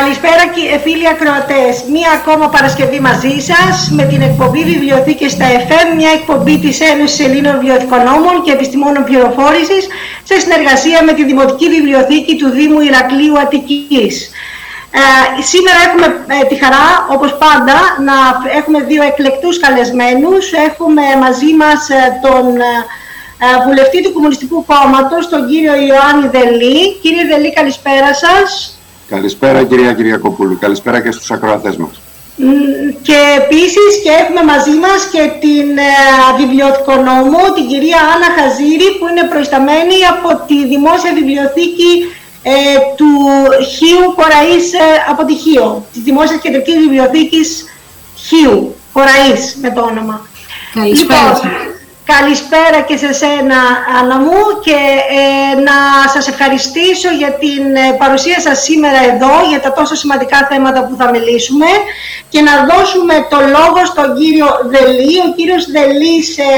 Καλησπέρα φίλοι ακροατές. Μία ακόμα Παρασκευή μαζί σας με την εκπομπή Βιβλιοθήκες στα FM, μια εκπομπή της Ένωσης Ελλήνων Βιβλιοθηκονόμων και Επιστημόνων Πληροφόρησης σε συνεργασία με τη Δημοτική Βιβλιοθήκη του Δήμου Ηρακλείου Αττικής. Ε, σήμερα έχουμε ε, τη χαρά, όπως πάντα, να έχουμε δύο εκλεκτούς καλεσμένους. Έχουμε μαζί μας ε, τον ε, βουλευτή του Κομμουνιστικού Κόμματος, τον κύριο Ιωάννη Δελή. Κύριε Δελή, καλησπέρα σας. Καλησπέρα κυρία Κυριακοπούλου, καλησπέρα και στους ακροατές μας. Και επίσης και έχουμε μαζί μας και την ε, βιβλιοθηκονόμο, την κυρία Άννα Χαζήρη, που είναι προϊσταμένη από τη Δημόσια Βιβλιοθήκη ε, του Χίου Κοραής ε, από τη Χίο, της Δημόσιας Κεντρικής Βιβλιοθήκης Χίου Κοραής με το όνομα. Καλησπέρα. Λοιπόν, Καλησπέρα και σε σένα Άννα μου και ε, να σας ευχαριστήσω για την ε, παρουσία σας σήμερα εδώ για τα τόσο σημαντικά θέματα που θα μιλήσουμε και να δώσουμε το λόγο στον κύριο Δελή. Ο κύριος Δελής ε,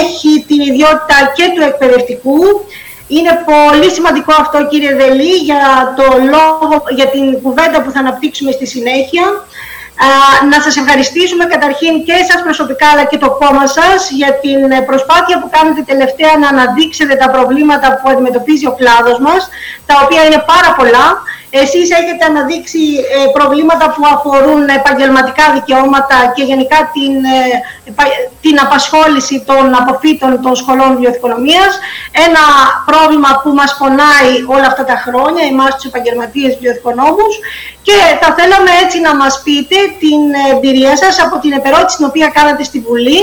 έχει την ιδιότητα και του εκπαιδευτικού. Είναι πολύ σημαντικό αυτό κύριε Δελή για, το λόγο, για την κουβέντα που θα αναπτύξουμε στη συνέχεια να σας ευχαριστήσουμε καταρχήν και εσάς προσωπικά αλλά και το κόμμα σας για την ε, προσπάθεια που κάνετε τελευταία να αναδείξετε τα προβλήματα που αντιμετωπίζει ο κλάδος μας, τα οποία είναι πάρα πολλά εσείς έχετε αναδείξει ε, προβλήματα που αφορούν επαγγελματικά δικαιώματα και γενικά την, ε, την απασχόληση των αποφύτων των σχολών βιοθηκονομίας. Ένα πρόβλημα που μας πονάει όλα αυτά τα χρόνια, εμάς τους επαγγελματίες βιοθηκονόμους. Και θα θέλαμε έτσι να μας πείτε την εμπειρία σας από την επερώτηση την οποία κάνατε στη Βουλή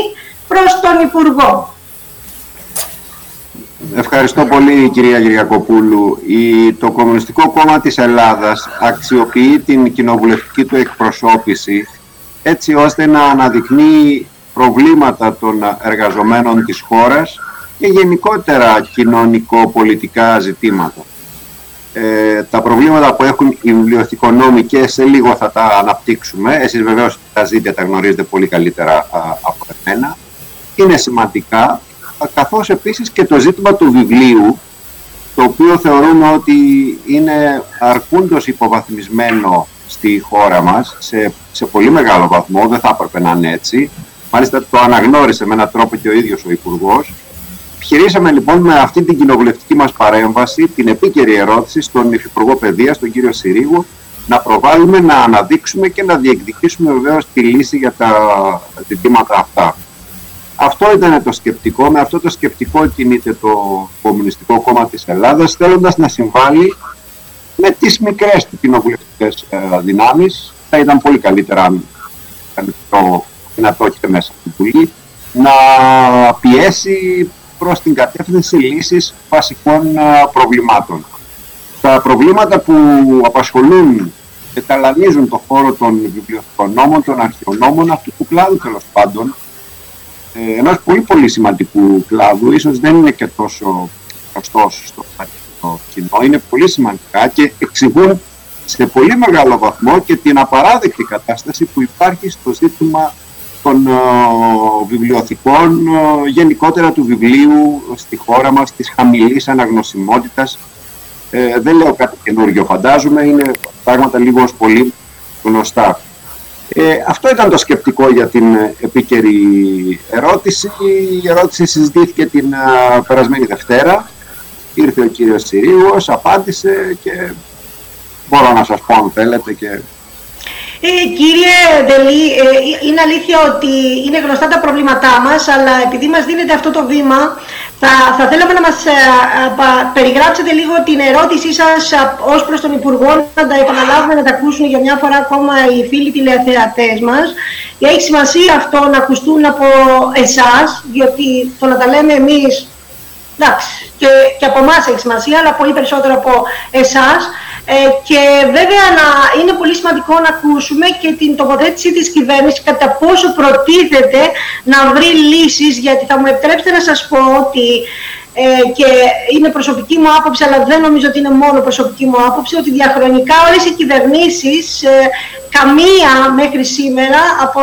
προς τον Υπουργό. Ευχαριστώ πολύ κυρία Γυριακοπούλου. Η, το Κομμουνιστικό Κόμμα της Ελλάδας αξιοποιεί την κοινοβουλευτική του εκπροσώπηση έτσι ώστε να αναδεικνύει προβλήματα των εργαζομένων της χώρας και γενικότερα κοινωνικο-πολιτικά ζητήματα. Ε, τα προβλήματα που έχουν οι βιβλιοθηκονόμοι και σε λίγο θα τα αναπτύξουμε, εσείς βεβαίως τα ζείτε, τα γνωρίζετε πολύ καλύτερα από εμένα, είναι σημαντικά καθώς επίσης και το ζήτημα του βιβλίου, το οποίο θεωρούμε ότι είναι αρκούντος υποβαθμισμένο στη χώρα μας, σε, σε πολύ μεγάλο βαθμό, δεν θα έπρεπε να είναι έτσι. Μάλιστα το αναγνώρισε με έναν τρόπο και ο ίδιος ο υπουργός. Επιχειρήσαμε λοιπόν με αυτή την κοινοβουλευτική μας παρέμβαση, την επίκαιρη ερώτηση στον Υφυπουργό Παιδείας, τον κύριο Συρίγου, να προβάλλουμε, να αναδείξουμε και να διεκδικήσουμε βεβαίως τη λύση για τα ζητήματα αυτά. Αυτό ήταν το σκεπτικό. Με αυτό το σκεπτικό κινείται το Κομμουνιστικό Κόμμα της Ελλάδας, θέλοντας να συμβάλλει με τις μικρές του κοινοβουλευτικές ε, δυνάμεις. Θα ήταν πολύ καλύτερα αν το δυνατό και μέσα στην Βουλή, να πιέσει προς την κατεύθυνση λύσης βασικών ε, προβλημάτων. Τα προβλήματα που απασχολούν και ταλανίζουν το χώρο των βιβλιοθηκονόμων, των αρχαιονόμων, αυτού του κλάδου τέλος πάντων, ε, ενός πολύ πολύ σημαντικού κλάδου, ίσως δεν είναι και τόσο γνωστός στο κοινό, είναι πολύ σημαντικά και εξηγούν σε πολύ μεγάλο βαθμό και την απαράδεκτη κατάσταση που υπάρχει στο ζήτημα των ε, βιβλιοθηκών, ε, γενικότερα του βιβλίου στη χώρα μας, της χαμηλής αναγνωσιμότητας. Ε, δεν λέω κάτι καινούργιο φαντάζομαι, είναι πράγματα λίγο πολύ γνωστά. Ε, αυτό ήταν το σκεπτικό για την ε, επίκαιρη ερώτηση. Η ερώτηση συζητήθηκε την α, ε, περασμένη Δευτέρα. Ήρθε ο κύριος Συρίγος, απάντησε και μπορώ να σας πω αν θέλετε και ε, κύριε Δελή, ε, είναι αλήθεια ότι είναι γνωστά τα προβλήματά μας, αλλά επειδή μας δίνεται αυτό το βήμα, θα, θα θέλαμε να μας ε, περιγράψετε λίγο την ερώτησή σας ως προς τον Υπουργό, να τα επαναλάβουμε, να τα ακούσουν για μια φορά ακόμα οι φίλοι τηλεθεατές μας. Έχει σημασία αυτό να ακουστούν από εσάς, διότι το να τα λέμε εμείς, εντάξει, και, και από εμάς έχει σημασία, αλλά πολύ περισσότερο από εσάς. Ε, και βέβαια να, είναι πολύ σημαντικό να ακούσουμε και την τοποθέτηση της κυβέρνησης κατά πόσο προτίθεται να βρει λύσεις, γιατί θα μου επιτρέψετε να σας πω ότι ε, και είναι προσωπική μου άποψη, αλλά δεν νομίζω ότι είναι μόνο προσωπική μου άποψη, ότι διαχρονικά όλες οι κυβερνήσεις, ε, καμία μέχρι σήμερα, από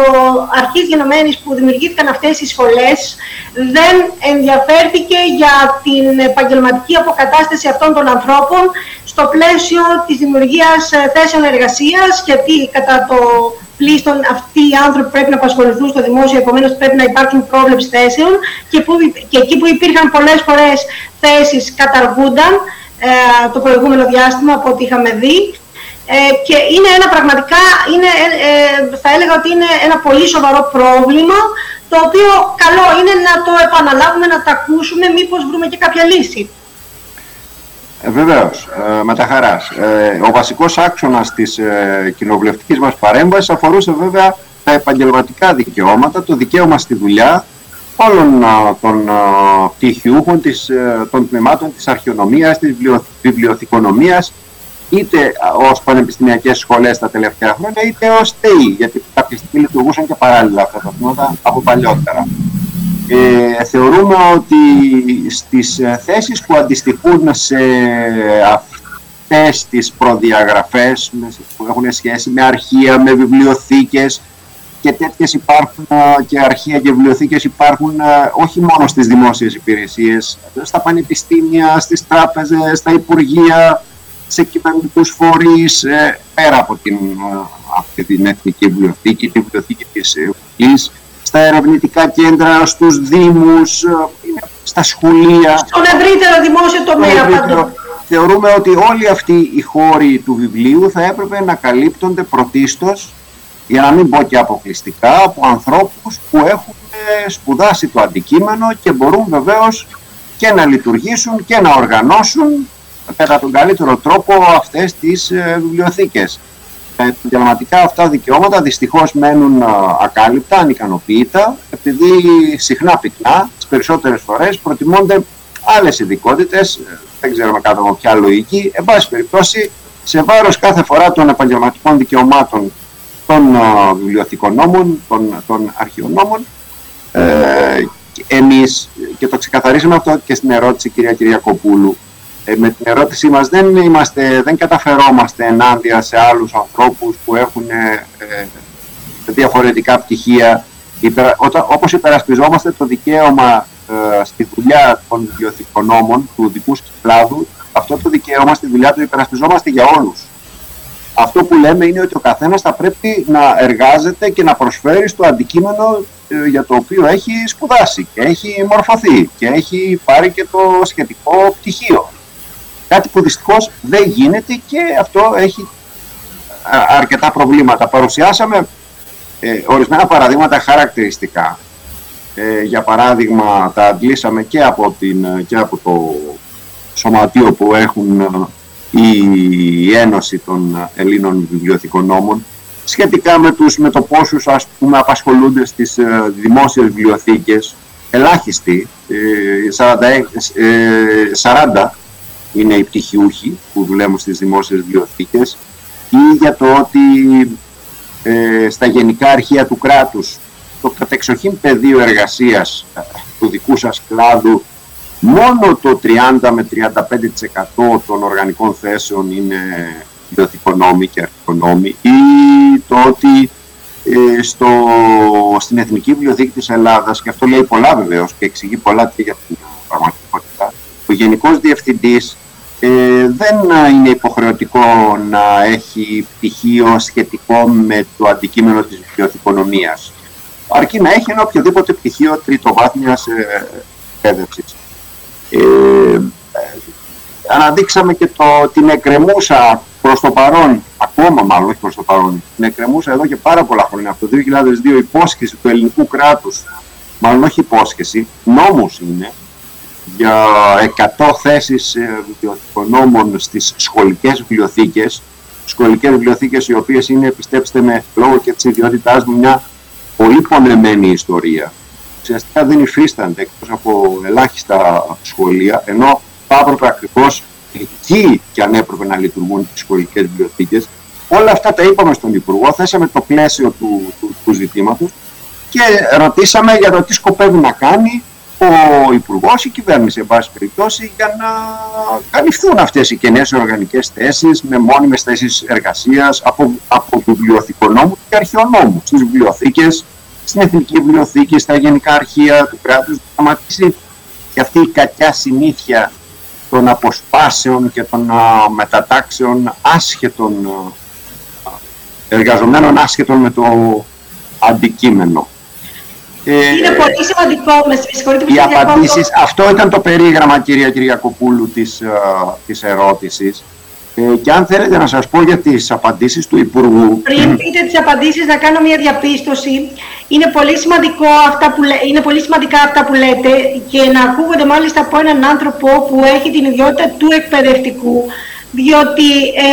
αρχής γενομένης που δημιουργήθηκαν αυτές οι σχολές, δεν ενδιαφέρθηκε για την επαγγελματική αποκατάσταση αυτών των ανθρώπων στο πλαίσιο της δημιουργίας θέσεων εργασίας, γιατί κατά το πλήστον αυτοί οι άνθρωποι πρέπει να απασχοληθούν στο δημόσιο, επομένως πρέπει να υπάρχουν πρόβλεψη θέσεων και, που, και εκεί που υπήρχαν πολλές φορές θέσεις καταργούνταν ε, το προηγούμενο διάστημα από ό,τι είχαμε δει ε, και είναι ένα πραγματικά, είναι, ε, θα έλεγα ότι είναι ένα πολύ σοβαρό πρόβλημα το οποίο καλό είναι να το επαναλάβουμε, να το ακούσουμε, μήπως βρούμε και κάποια λύση. Ε, Βεβαίως, ε, με τα χαράς. Ε, ο βασικός άξονας της ε, κοινοβουλευτικής μας παρέμβασης αφορούσε βέβαια τα επαγγελματικά δικαιώματα, το δικαίωμα στη δουλειά όλων των πτυχιούχων των τμήματων της αρχαιονομίας, της βιβλιοθηκονομίας, είτε ως πανεπιστημιακές σχολές τα τελευταία χρόνια, είτε ως ΤΕΙ, γιατί κάποια στιγμή λειτουργούσαν και παράλληλα αυτά τα τμήματα από παλιότερα. Ε, θεωρούμε ότι στις θέσεις που αντιστοιχούν σε αυτές τις προδιαγραφές που έχουν σχέση με αρχεία, με βιβλιοθήκες, και τέτοιες υπάρχουν και αρχεία και βιβλιοθήκες υπάρχουν όχι μόνο στις δημόσιες υπηρεσίες, στα πανεπιστήμια, στις τράπεζες, στα υπουργεία, σε κυβερνητικούς φορείς, ε, πέρα από την, αυτή την Εθνική Βιβλιοθήκη, τη Βιβλιοθήκη της Βουλής, στα ερευνητικά κέντρα, στους δήμους, στα σχολεία. Στον ευρύτερο δημόσιο τομέα παντού. Θεωρούμε ότι όλοι αυτοί οι χώροι του βιβλίου θα έπρεπε να καλύπτονται πρωτίστως για να μην πω και αποκλειστικά, από ανθρώπους που έχουν ε, σπουδάσει το αντικείμενο και μπορούν βεβαίως και να λειτουργήσουν και να οργανώσουν κατά τον καλύτερο τρόπο αυτές τις ε, βιβλιοθήκες. Τα επαγγελματικά αυτά δικαιώματα δυστυχώς μένουν ε, ακάλυπτα, ανικανοποιητά, επειδή συχνά πυκνά, τις περισσότερες φορές προτιμώνται άλλες ειδικότητες, δεν ξέρουμε κάτω από ποια λογική, εν πάση περιπτώσει, σε βάρος κάθε φορά των επαγγελματικών δικαιωμάτων των uh, βιβλιοθηκονόμων, των, των αρχαιονόμων. Ε, εμείς, και το ξεκαθαρίσαμε αυτό και στην ερώτηση κυρία Κυριακοπούλου, ε, με την ερώτησή μας δεν, είμαστε, δεν καταφερόμαστε ενάντια σε άλλους ανθρώπους που έχουν ε, ε διαφορετικά πτυχία. Υπερα, όταν, όπως υπερασπιζόμαστε το δικαίωμα ε, στη δουλειά των βιβλιοθηκονόμων του δικού κλάδου, αυτό το δικαίωμα στη δουλειά του υπερασπιζόμαστε για όλους αυτό που λέμε είναι ότι ο καθένας θα πρέπει να εργάζεται και να προσφέρει στο αντικείμενο ε, για το οποίο έχει σπουδάσει και έχει μορφωθεί και έχει πάρει και το σχετικό πτυχίο. Κάτι που δυστυχώς δεν γίνεται και αυτό έχει αρκετά προβλήματα. Παρουσιάσαμε ε, ορισμένα παραδείγματα χαρακτηριστικά. Ε, για παράδειγμα, τα αντλήσαμε και από, την, και από το σωματείο που έχουν η Ένωση των Ελλήνων Βιβλιοθηκονόμων σχετικά με, τους, με το πόσους ας πούμε απασχολούνται στις ε, δημόσιες βιβλιοθήκες ελάχιστοι, ε, 40, ε, 40 είναι οι πτυχιούχοι που δουλεύουν στις δημόσιες βιβλιοθήκες ή για το ότι ε, στα γενικά αρχεία του κράτους το κατεξοχήν πεδίο εργασίας του δικού σας κλάδου μόνο το 30 με 35% των οργανικών θέσεων είναι ιδιωτικονόμοι και αρχικονόμοι ή το ότι ε, στο, στην Εθνική Βιβλιοθήκη της Ελλάδας, και αυτό λέει πολλά βεβαίως και εξηγεί πολλά και για την πραγματικότητα, ο Γενικός Διευθυντής ε, δεν είναι υποχρεωτικό να έχει πτυχίο σχετικό με το αντικείμενο της βιβλιοθηκονομίας. Αρκεί να έχει ένα οποιοδήποτε πτυχίο τριτοβάθμιας ε, εκπαίδευσης. Ε, αναδείξαμε και το, την εκκρεμούσα προς το παρόν, ακόμα μάλλον όχι προς το παρόν, την εκκρεμούσα εδώ και πάρα πολλά χρόνια, από το 2002 υπόσχεση του ελληνικού κράτους, μάλλον όχι υπόσχεση, νόμος είναι, για 100 θέσεις ε, βιβλιοθηκονόμων στις σχολικές βιβλιοθήκες, σχολικές βιβλιοθήκες οι οποίες είναι, πιστέψτε με, λόγω και της ιδιότητάς μου, μια πολύ πονεμένη ιστορία. Ουσιαστικά δεν υφίστανται εκτός από ελάχιστα σχολεία, ενώ θα έπρεπε ακριβώς εκεί και αν έπρεπε να λειτουργούν οι σχολικές βιβλιοθήκες. Όλα αυτά τα είπαμε στον Υπουργό, θέσαμε το πλαίσιο του, του, του ζητήματος και ρωτήσαμε για το τι σκοπεύει να κάνει ο Υπουργός, η κυβέρνηση, εν πάση περιπτώσει, για να καλυφθούν αυτές οι κενές οργανικές θέσεις με μόνιμες θέσεις εργασίας από, από βιβλιοθηκονόμου και αρχαιονόμου στις βιβλιοθήκες στην Εθνική Βιβλιοθήκη, στα Γενικά Αρχεία του κράτους, να σταματήσει και αυτή η κακιά συνήθεια των αποσπάσεων και των μετατάξεων άσχετων εργαζομένων άσχετων με το αντικείμενο. Ε, Είναι πολύ σημαντικό, με συγχωρείτε Οι απαντήσεις, αυτό ήταν το περίγραμμα κυρία Κυριακοπούλου της, της ερώτησης. Ε, και αν θέλετε να σας πω για τις απαντήσεις του Υπουργού... Πριν πείτε τις απαντήσεις, να κάνω μια διαπίστωση. Είναι πολύ, σημαντικό αυτά που, είναι πολύ σημαντικά αυτά που λέτε και να ακούγονται μάλιστα από έναν άνθρωπο που έχει την ιδιότητα του εκπαιδευτικού διότι ε,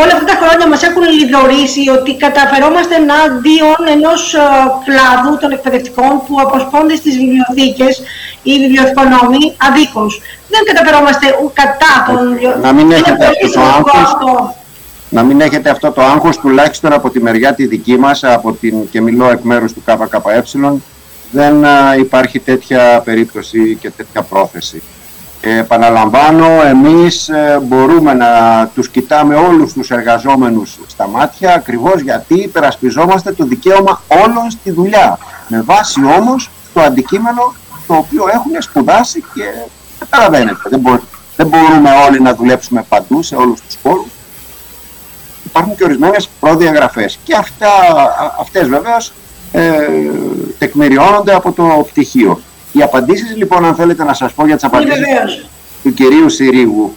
όλα αυτά τα χρόνια μας έχουν λιδωρήσει ότι καταφερόμαστε εναντίον ενός ε, κλάδου των εκπαιδευτικών που αποσπώνται στις βιβλιοθήκες οι βιβλιοθηκονόμοι αδίκως. Δεν καταφερόμαστε κατά των Να μην έχετε αυτός το άγχος, να μην έχετε αυτό το άγχος τουλάχιστον από τη μεριά τη δική μας, από την, και μιλώ εκ μέρους του ΚΚΕ, δεν υπάρχει τέτοια περίπτωση και τέτοια πρόθεση. Ε, επαναλαμβάνω, εμείς ε, μπορούμε να τους κοιτάμε όλους τους εργαζόμενους στα μάτια ακριβώς γιατί υπερασπιζόμαστε το δικαίωμα όλων στη δουλειά. Με βάση όμως το αντικείμενο το οποίο έχουν σπουδάσει και καταλαβαίνετε. Δεν, δεν μπορούμε όλοι να δουλέψουμε παντού σε όλους τους χώρους. Υπάρχουν και ορισμένες προδιαγραφές και αυτά, αυτές βεβαίως ε, τεκμηριώνονται από το πτυχίο. Οι απαντήσεις λοιπόν, αν θέλετε να σας πω για τις απαντήσεις του κυρίου Συρίγου,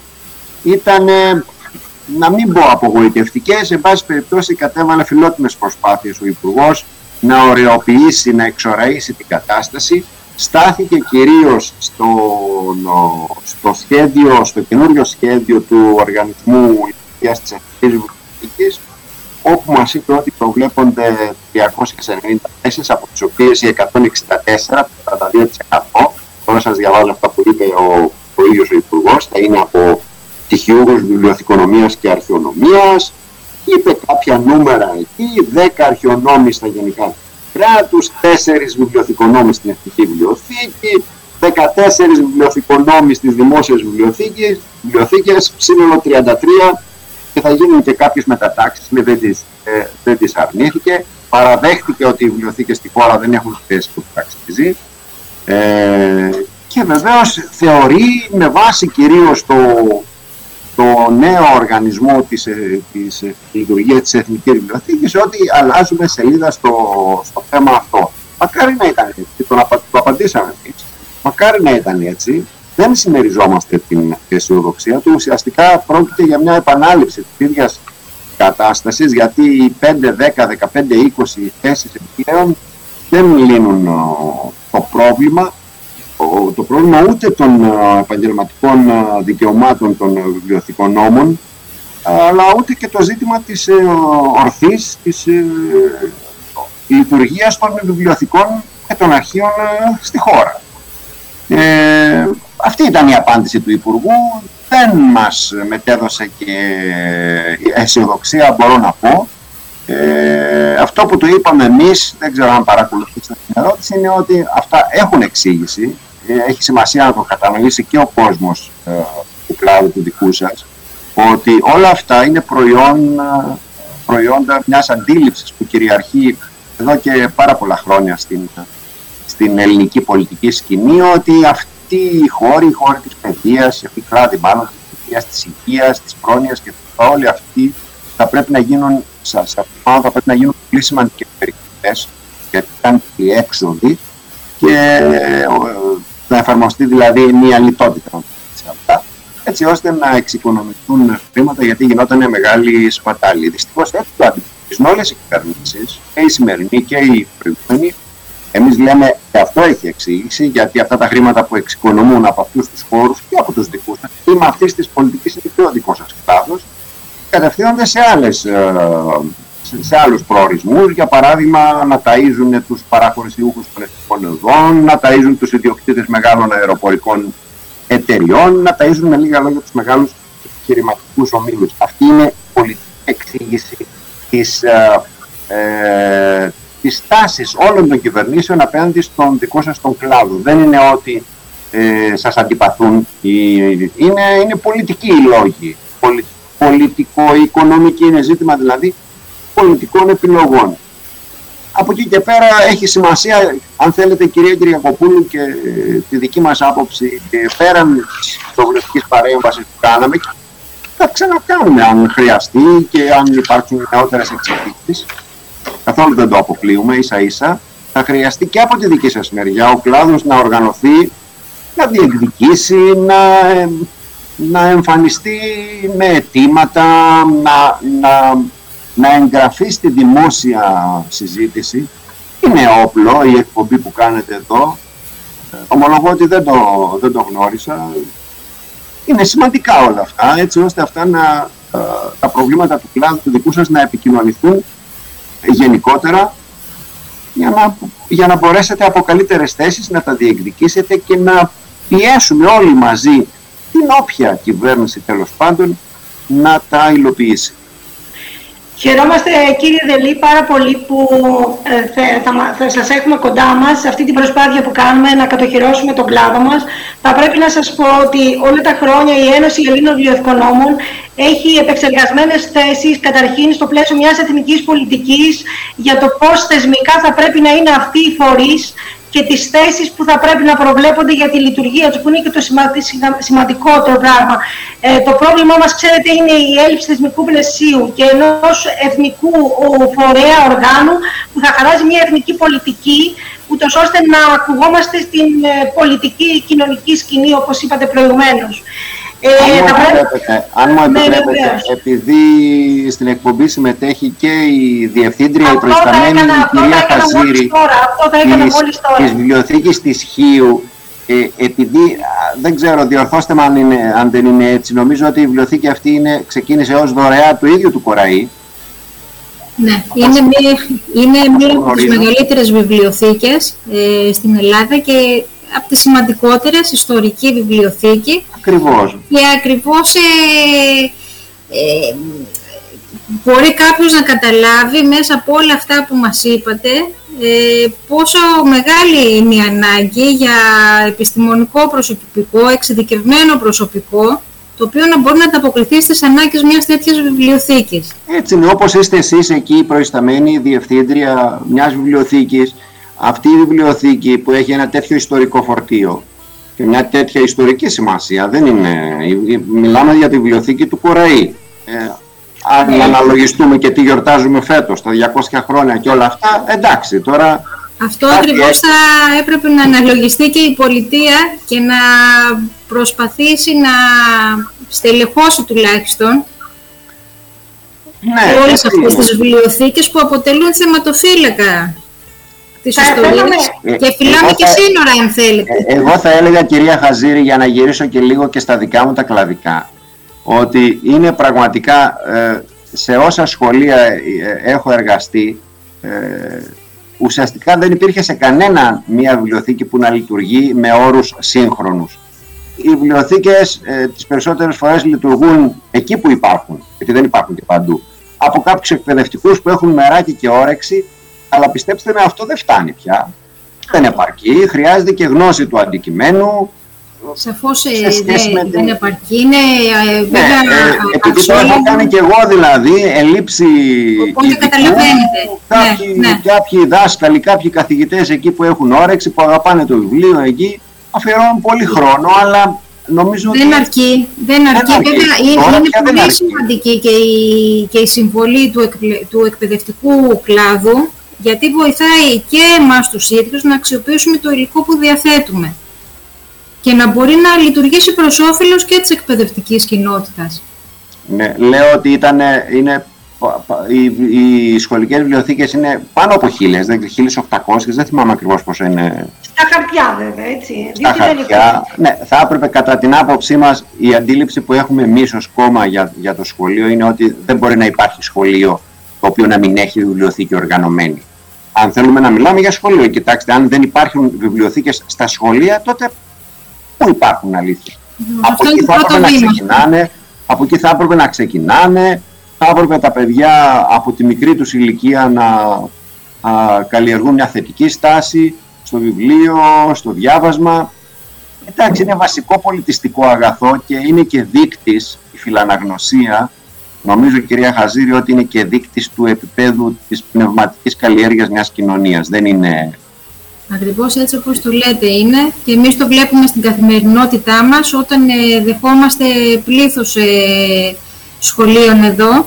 ήταν να μην πω απογοητευτικές, εν πάση περιπτώσει κατέβαλε φιλότιμες προσπάθειες ο υπουργός να ορεοποιήσει, να εξοραίσει την κατάσταση. Στάθηκε κυρίως στο, στο σχέδιο, στο καινούριο σχέδιο του Οργανισμού Λειτουργίας της Εθνικής Βιβλιοθήκης, όπου μας είπε ότι προβλέπονται 290 θέσεις, από τις οποίες οι 164, 42%, τώρα σας διαβάζω αυτά που είπε ο, ο ίδιος ο Υπουργός, θα είναι από τυχιούχους βιβλιοθηκονομίας και αρχαιονομίας, είπε κάποια νούμερα εκεί, 10 αρχαιονόμοι στα γενικά κράτους, 4 βιβλιοθηκονόμοι στην Εθνική Βιβλιοθήκη, 14 βιβλιοθηκονόμοι στις δημόσιες βιβλιοθήκες, βιβλιοθήκες σύνολο 33 και θα γίνουν και κάποιες μετατάξεις, δεν τις, ε, δεν τις αρνήθηκε. Παραδέχτηκε ότι οι βιβλιοθήκες στη χώρα δεν έχουν θέση που αξίζει. Ε, και βεβαίως θεωρεί με βάση κυρίως το, το νέο οργανισμό της, ε, της, της λειτουργίας της Εθνικής Βιβλιοθήκης ότι αλλάζουμε σελίδα στο, στο θέμα αυτό. Μακάρι να ήταν έτσι, το, το απαντήσαμε εμείς. Μακάρι να ήταν έτσι, δεν συμμεριζόμαστε την αισιοδοξία του. Ουσιαστικά πρόκειται για μια επανάληψη της ίδιας κατάστασης, γιατί οι 5, 10, 15, 20 θέσεις επιπλέον δεν λύνουν το πρόβλημα, το πρόβλημα ούτε των επαγγελματικών δικαιωμάτων των βιβλιοθηκών νόμων, αλλά ούτε και το ζήτημα της ε, ορθής, της ε, λειτουργίας των βιβλιοθηκών και των αρχείων ε, στη χώρα. Ε, αυτή ήταν η απάντηση του Υπουργού. Δεν μας μετέδωσε και αισιοδοξία, μπορώ να πω. Ε, αυτό που του είπαμε εμείς, δεν ξέρω αν παρακολουθήσετε την ερώτηση, είναι ότι αυτά έχουν εξήγηση. Ε, έχει σημασία να το κατανοήσει και ο κόσμος ε, του κλάδου του δικού σας, ότι όλα αυτά είναι προϊόν, ε, προϊόντα μιας αντίληψης που κυριαρχεί εδώ και πάρα πολλά χρόνια στην, στην ελληνική πολιτική σκηνή, ότι αυτή αυτοί οι χώροι, οι χώροι της παιδείας, η κλάδη μάλλον της παιδείας, της υγείας, της πρόνοιας και όλοι αυτοί θα πρέπει να γίνουν, σε αυτό θα πρέπει να γίνουν πολύ σημαντικές περιοχές γιατί ήταν οι έξοδοι και να εφαρμοστεί δηλαδή μια λιτότητα σε αυτά έτσι ώστε να εξοικονομηθούν χρήματα γιατί γινόταν μεγάλη σπατάλη. Δυστυχώς έτσι το αντιμετωπίζουν όλες οι κυβερνήσεις, και η σημερινή και η προηγούμενη, εμείς λέμε και αυτό έχει εξήγηση, γιατί αυτά τα χρήματα που εξοικονομούν από αυτούς τους χώρους και από τους δικούς μας, ή με αυτής της πολιτικής είναι και ο δικός σας κλάδος, κατευθύνονται σε, άλλες, ε, σε άλλους προορισμούς, για παράδειγμα να ταΐζουν τους παραχωρησιούχους των οδών, να ταΐζουν τους ιδιοκτήτες μεγάλων αεροπορικών εταιριών, να ταΐζουν με λίγα λόγια τους μεγάλους επιχειρηματικούς ομίλους. Αυτή είναι πολιτική εξήγηση της, ε, ε τις τάσεις όλων των κυβερνήσεων απέναντι στον δικό σας τον κλάδο. Δεν είναι ότι ε, σας αντιπαθούν. Είναι, είναι πολιτικοί οι λόγοι. πολιτικό, οικονομική είναι ζήτημα δηλαδή πολιτικών επιλογών. από εκεί και πέρα έχει σημασία, αν θέλετε κυρία Κυριακοπούλου και ε, τη δική μας άποψη, και πέραν της κοινοβουλευτικής παρέμβασης που κάναμε, θα ξανακάνουμε αν χρειαστεί και αν υπάρχουν νεότερες εξελίξεις. Καθόλου δεν το αποκλείουμε, ίσα ίσα. Θα χρειαστεί και από τη δική σας μεριά ο κλάδος να οργανωθεί, να διεκδικήσει, να, ε, να εμφανιστεί με αιτήματα, να, να να εγγραφεί στη δημόσια συζήτηση. Είναι όπλο η εκπομπή που κάνετε εδώ. Ομολογώ ότι δεν το, δεν το γνώρισα. Είναι σημαντικά όλα αυτά, έτσι ώστε αυτά να, ε, τα προβλήματα του κλάδου του δικού σας να επικοινωνηθούν γενικότερα για να, για να μπορέσετε από καλύτερες θέσεις να τα διεκδικήσετε και να πιέσουμε όλοι μαζί την όποια κυβέρνηση τέλος πάντων να τα υλοποιήσει. Χαιρόμαστε κύριε Δελή πάρα πολύ που ε, θα, θα, σας έχουμε κοντά μας σε αυτή την προσπάθεια που κάνουμε να κατοχυρώσουμε τον κλάδο μας. Θα πρέπει να σας πω ότι όλα τα χρόνια η Ένωση Ελλήνων Βιοευκονόμων έχει επεξεργασμένες θέσεις καταρχήν στο πλαίσιο μιας εθνικής πολιτικής για το πώς θεσμικά θα πρέπει να είναι αυτοί οι φορείς και τις θέσεις που θα πρέπει να προβλέπονται για τη λειτουργία τους, που είναι και το σημαντικότερο πράγμα. Ε, το πρόβλημά μας, ξέρετε, είναι η έλλειψη θεσμικού πλαισίου και ενός εθνικού φορέα οργάνου που θα χαράζει μια εθνική πολιτική, ούτως ώστε να ακουγόμαστε στην ε, πολιτική κοινωνική σκηνή, όπως είπατε προηγουμένως. Ε, αν μου ναι, επιτρέπετε, επειδή στην εκπομπή συμμετέχει και η Διευθύντρια, η προϊσταμένη η κυρία Χαζήρη της, της βιβλιοθήκης της Χίου, ε, επειδή, δεν ξέρω, διορθώστε με αν, είναι, αν δεν είναι έτσι, νομίζω ότι η βιβλιοθήκη αυτή είναι, ξεκίνησε ως δωρεά του ίδιου του Κοραή. Ναι, είναι μία, είναι μία από τις μεγαλύτερες βιβλιοθήκες ε, στην Ελλάδα και από τις σημαντικότερες ιστορική βιβλιοθήκη. Ακριβώς. Και ακριβώς ε, ε, μπορεί κάποιος να καταλάβει μέσα από όλα αυτά που μας είπατε ε, πόσο μεγάλη είναι η ανάγκη για επιστημονικό προσωπικό, εξειδικευμένο προσωπικό το οποίο να μπορεί να ανταποκριθεί στις ανάγκες μιας τέτοιας βιβλιοθήκης. Έτσι είναι, όπως είστε εσείς εκεί προϊσταμένη διευθύντρια μιας βιβλιοθήκης αυτή η βιβλιοθήκη που έχει ένα τέτοιο ιστορικό φορτίο και μια τέτοια ιστορική σημασία δεν είναι. Μιλάμε για τη βιβλιοθήκη του Κοραή. Ε, αν ναι. αναλογιστούμε και τι γιορτάζουμε φέτος, τα 200 χρόνια και όλα αυτά, εντάξει τώρα... Αυτό ακριβώς θα έπρεπε να αναλογιστεί και η πολιτεία και να προσπαθήσει να στελεχώσει τουλάχιστον ναι, όλες αυτές τις βιβλιοθήκες που αποτελούν θεματοφύλακα της ιστορίας ε, και φυλάμε και σύνορα αν θέλετε. Ε, εγώ θα έλεγα κυρία Χαζήρη για να γυρίσω και λίγο και στα δικά μου τα κλαδικά ότι είναι πραγματικά ε, σε όσα σχολεία έχω εργαστεί ουσιαστικά δεν υπήρχε σε κανένα μία βιβλιοθήκη που να λειτουργεί με όρους σύγχρονους. Οι βιβλιοθήκες ε, τις περισσότερες φορές λειτουργούν εκεί που υπάρχουν, γιατί δεν υπάρχουν και παντού, από κάποιους εκπαιδευτικούς που έχουν μεράκι και όρεξη αλλά πιστέψτε με, αυτό δεν φτάνει πια. Δεν επαρκεί. Χρειάζεται και γνώση του αντικειμένου. Σαφώς ε, δεν επαρκεί. Είναι ε, ναι, βέβαια. Ε, επειδή το έχω κάνει και εγώ δηλαδή, ελλείψη. Οπότε καταλαβαίνετε. Κάποιοι, ναι, ναι. κάποιοι δάσκαλοι, κάποιοι καθηγητές εκεί που έχουν όρεξη, που αγαπάνε το βιβλίο εκεί, αφιερώνουν πολύ χρόνο, αλλά νομίζω δεν αρκεί. Δεν αρκεί. Βέβαια, είναι, είναι πολύ σημαντική και η, και η συμβολή του, του εκπαιδευτικού κλάδου γιατί βοηθάει και εμάς τους ίδιους να αξιοποιήσουμε το υλικό που διαθέτουμε και να μπορεί να λειτουργήσει προς όφελος και της εκπαιδευτικής κοινότητας. Ναι, λέω ότι ήταν, είναι, οι, οι σχολικές βιβλιοθήκες είναι πάνω από χίλιες, δεν 1800, δεν θυμάμαι ακριβώς πόσο είναι. Στα χαρτιά βέβαια, έτσι. Στα χαρτιά, ναι, θα έπρεπε κατά την άποψή μας η αντίληψη που έχουμε εμείς ως κόμμα για, για το σχολείο είναι ότι δεν μπορεί να υπάρχει σχολείο το οποίο να μην έχει βιβλιοθήκη οργανωμένη αν θέλουμε να μιλάμε για σχολείο, κοιτάξτε, αν δεν υπάρχουν βιβλιοθήκες στα σχολεία, τότε πού υπάρχουν αλήθεια. από εκεί θα έπρεπε να ξεκινάνε, από εκεί θα έπρεπε να ξεκινάνε, θα έπρεπε τα παιδιά από τη μικρή τους ηλικία να α, καλλιεργούν μια θετική στάση στο βιβλίο, στο διάβασμα. Εντάξει, είναι βασικό πολιτιστικό αγαθό και είναι και δείκτης η φιλαναγνωσία νομίζω κυρία Χαζήρη ότι είναι και δείκτης του επίπεδου της πνευματικής καλλιέργειας μιας κοινωνίας. Δεν είναι... Ακριβώς έτσι όπως το λέτε είναι και εμείς το βλέπουμε στην καθημερινότητά μας όταν ε, δεχόμαστε πλήθος ε, σχολείων εδώ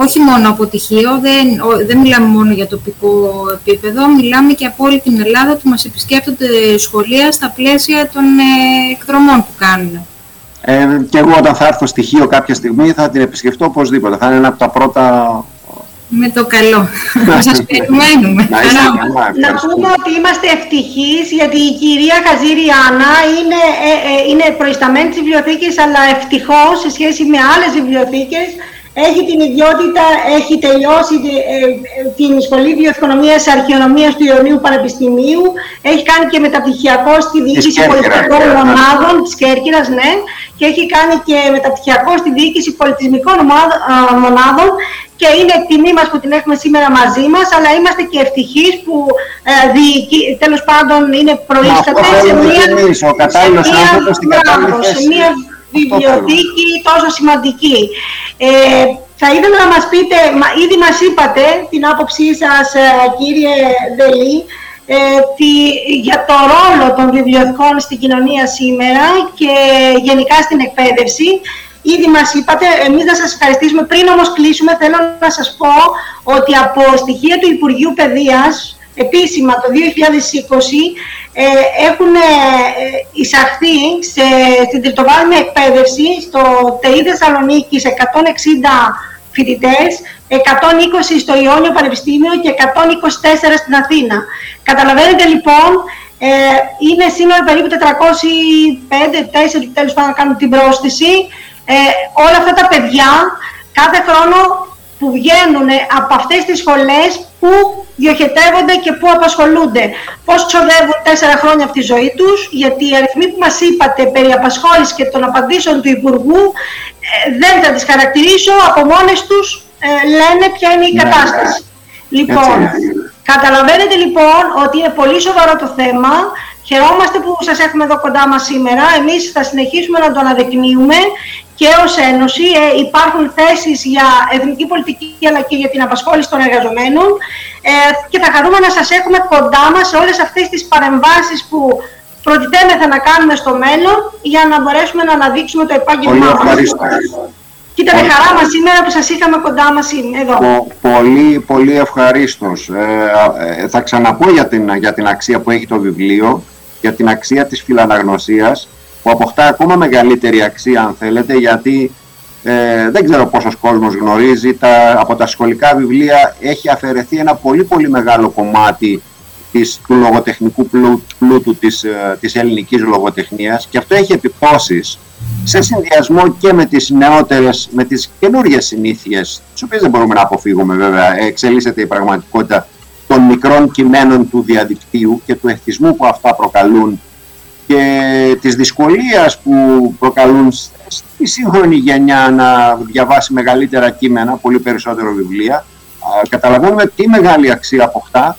όχι μόνο από τυχείο, δεν, δεν μιλάμε μόνο για τοπικό επίπεδο, μιλάμε και από όλη την Ελλάδα που μας επισκέπτονται σχολεία στα πλαίσια των ε, εκδρομών που κάνουν. Ε, και εγώ όταν θα έρθω στοιχείο κάποια στιγμή θα την επισκεφτώ οπωσδήποτε. Θα είναι ένα από τα πρώτα... Με το καλό. Θα σας περιμένουμε. Να, να πούμε ότι είμαστε ευτυχείς γιατί η κυρία Χαζήρη Άννα είναι, ε, ε, είναι προϊσταμένη της βιβλιοθήκης αλλά ευτυχώς σε σχέση με άλλες βιβλιοθήκες έχει την ιδιότητα, έχει τελειώσει ε, ε, την Σχολή Βιοοικονομίας Αρχαιονομίας του Ιωνίου Πανεπιστημίου, έχει κάνει και μεταπτυχιακό στη διοίκηση πολιτισμικών ναι. μονάδων της Κέρκυρας, ναι, και έχει κάνει και μεταπτυχιακό στη διοίκηση πολιτισμικών μονάδων. Και είναι τιμή μας που την έχουμε σήμερα μαζί μας, αλλά είμαστε και ευτυχείς που ε, διοικη, τέλος πάντων είναι προείσταται σε μια, σε μια βιβλιοθήκη τόσο σημαντική. Ε, θα ήθελα να μας πείτε, ήδη μας είπατε την άποψή σας ε, κύριε Δελή, ε, για το ρόλο των βιβλιοθηκών στην κοινωνία σήμερα και γενικά στην εκπαίδευση. Ήδη μας είπατε, εμείς να σας ευχαριστήσουμε. Πριν όμως κλείσουμε, θέλω να σας πω ότι από στοιχεία του Υπουργείου Παιδείας, επίσημα το 2020, ε, έχουν ε, εισαχθεί σε, στην τριτοβάθμια εκπαίδευση στο ΤΕΙ Θεσσαλονίκης 160 φοιτητές, 120 στο Ιόνιο Πανεπιστήμιο και 124 στην Αθήνα. Καταλαβαίνετε λοιπόν, ε, είναι σήμερα περίπου 405, 4 τέλος πάντων να κάνουν την πρόσθεση. Ε, όλα αυτά τα παιδιά κάθε χρόνο που βγαίνουν από αυτές τις σχολές που διοχετεύονται και που απασχολούνται. Πώς ξοδεύουν τέσσερα χρόνια από τη ζωή τους, γιατί οι αριθμοί που μας είπατε περί απασχόλησης και των απαντήσεων του Υπουργού ε, δεν θα τις χαρακτηρίσω, από μόνες τους ε, λένε ποια είναι η ναι, κατάσταση. Ναι. Λοιπόν, καταλαβαίνετε λοιπόν ότι είναι πολύ σοβαρό το θέμα. Χαιρόμαστε που σας έχουμε εδώ κοντά μας σήμερα. Εμείς θα συνεχίσουμε να το αναδεικνύουμε και ως Ένωση ε, υπάρχουν θέσεις για εθνική πολιτική αλλά και για την απασχόληση των εργαζομένων ε, και θα χαρούμε να σας έχουμε κοντά μας σε όλες αυτές τις παρεμβάσεις που προτιτέμεθα να κάνουμε στο μέλλον για να μπορέσουμε να αναδείξουμε το επάγγελμά μας. Πολύ ευχαριστώ. Και ήταν χαρά μας σήμερα που σας είχαμε κοντά μας εδώ. Πολύ, πολύ ευχαρίστως. Ε, ε, θα ξαναπώ για την, για την αξία που έχει το βιβλίο, για την αξία της φιλαναγνωσίας που αποκτά ακόμα μεγαλύτερη αξία αν θέλετε γιατί ε, δεν ξέρω πόσος κόσμος γνωρίζει τα, από τα σχολικά βιβλία έχει αφαιρεθεί ένα πολύ πολύ μεγάλο κομμάτι της, του λογοτεχνικού πλούτου της, ε, της ελληνικής λογοτεχνίας και αυτό έχει επιπτώσεις σε συνδυασμό και με τις νεότερες, με τις καινούργιες συνήθειες τις οποίες δεν μπορούμε να αποφύγουμε βέβαια. Εξελίσσεται η πραγματικότητα των μικρών κειμένων του διαδικτύου και του εθισμού που αυτά προκαλούν και της δυσκολίας που προκαλούν στη σύγχρονη γενιά να διαβάσει μεγαλύτερα κείμενα, πολύ περισσότερο βιβλία, καταλαβαίνουμε τι μεγάλη αξία αποκτά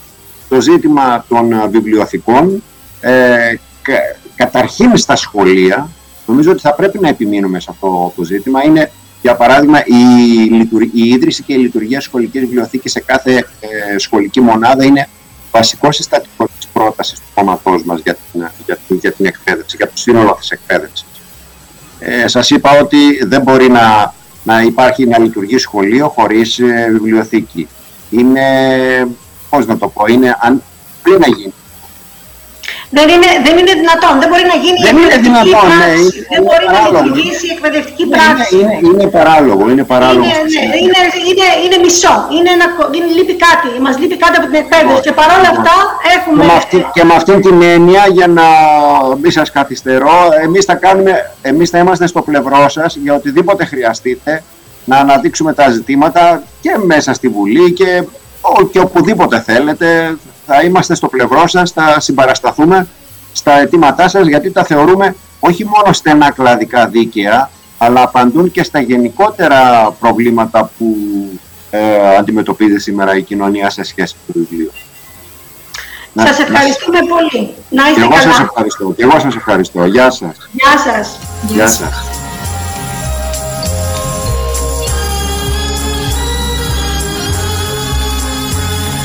το ζήτημα των βιβλιοθηκών ε, καταρχήν στα σχολεία. Νομίζω ότι θα πρέπει να επιμείνουμε σε αυτό το ζήτημα. Είναι, για παράδειγμα, η, η ίδρυση και η λειτουργία σχολικής βιβλιοθήκης σε κάθε ε, σχολική μονάδα είναι βασικό συστατικό τη πρόταση του κόμματό μας για την, για, για την εκπαίδευση, για το σύνολο της εκπαίδευσης. Ε, Σας είπα ότι δεν μπορεί να, να υπάρχει να λειτουργεί σχολείο χωρίς ε, βιβλιοθήκη. Είναι, πώς να το πω, είναι αν, πριν να γίνει δεν είναι, δεν είναι δυνατόν. Δεν μπορεί να γίνει δεν είναι δυνατόν, ναι, πράξη. Ναι, δεν μπορεί να λειτουργήσει η εκπαιδευτική ναι, πράξη. Είναι, είναι, είναι παράλογο. Είναι, παράλογο είναι, ναι, είναι, είναι, είναι μισό. Είναι ένα, είναι, λείπει κάτι. Μας λείπει κάτι από την εκπαίδευση. Και παρόλα αυτά έχουμε... Και με, αυτή, και με αυτήν την έννοια, για να μην σας καθυστερώ, εμείς θα, κάνουμε, εμείς θα είμαστε στο πλευρό σας για οτιδήποτε χρειαστείτε να αναδείξουμε τα ζητήματα και μέσα στη Βουλή και, και οπουδήποτε θέλετε θα είμαστε στο πλευρό σας, θα συμπαρασταθούμε στα αιτήματά σας γιατί τα θεωρούμε όχι μόνο στενά κλαδικά δίκαια αλλά απαντούν και στα γενικότερα προβλήματα που ε, αντιμετωπίζει σήμερα η κοινωνία σε σχέση με το βιβλίο. Σας ευχαριστούμε πολύ. Να είστε και εγώ καλά. Σας ευχαριστώ. Και εγώ σας ευχαριστώ. Γεια σας. Γεια σας. Γεια σας.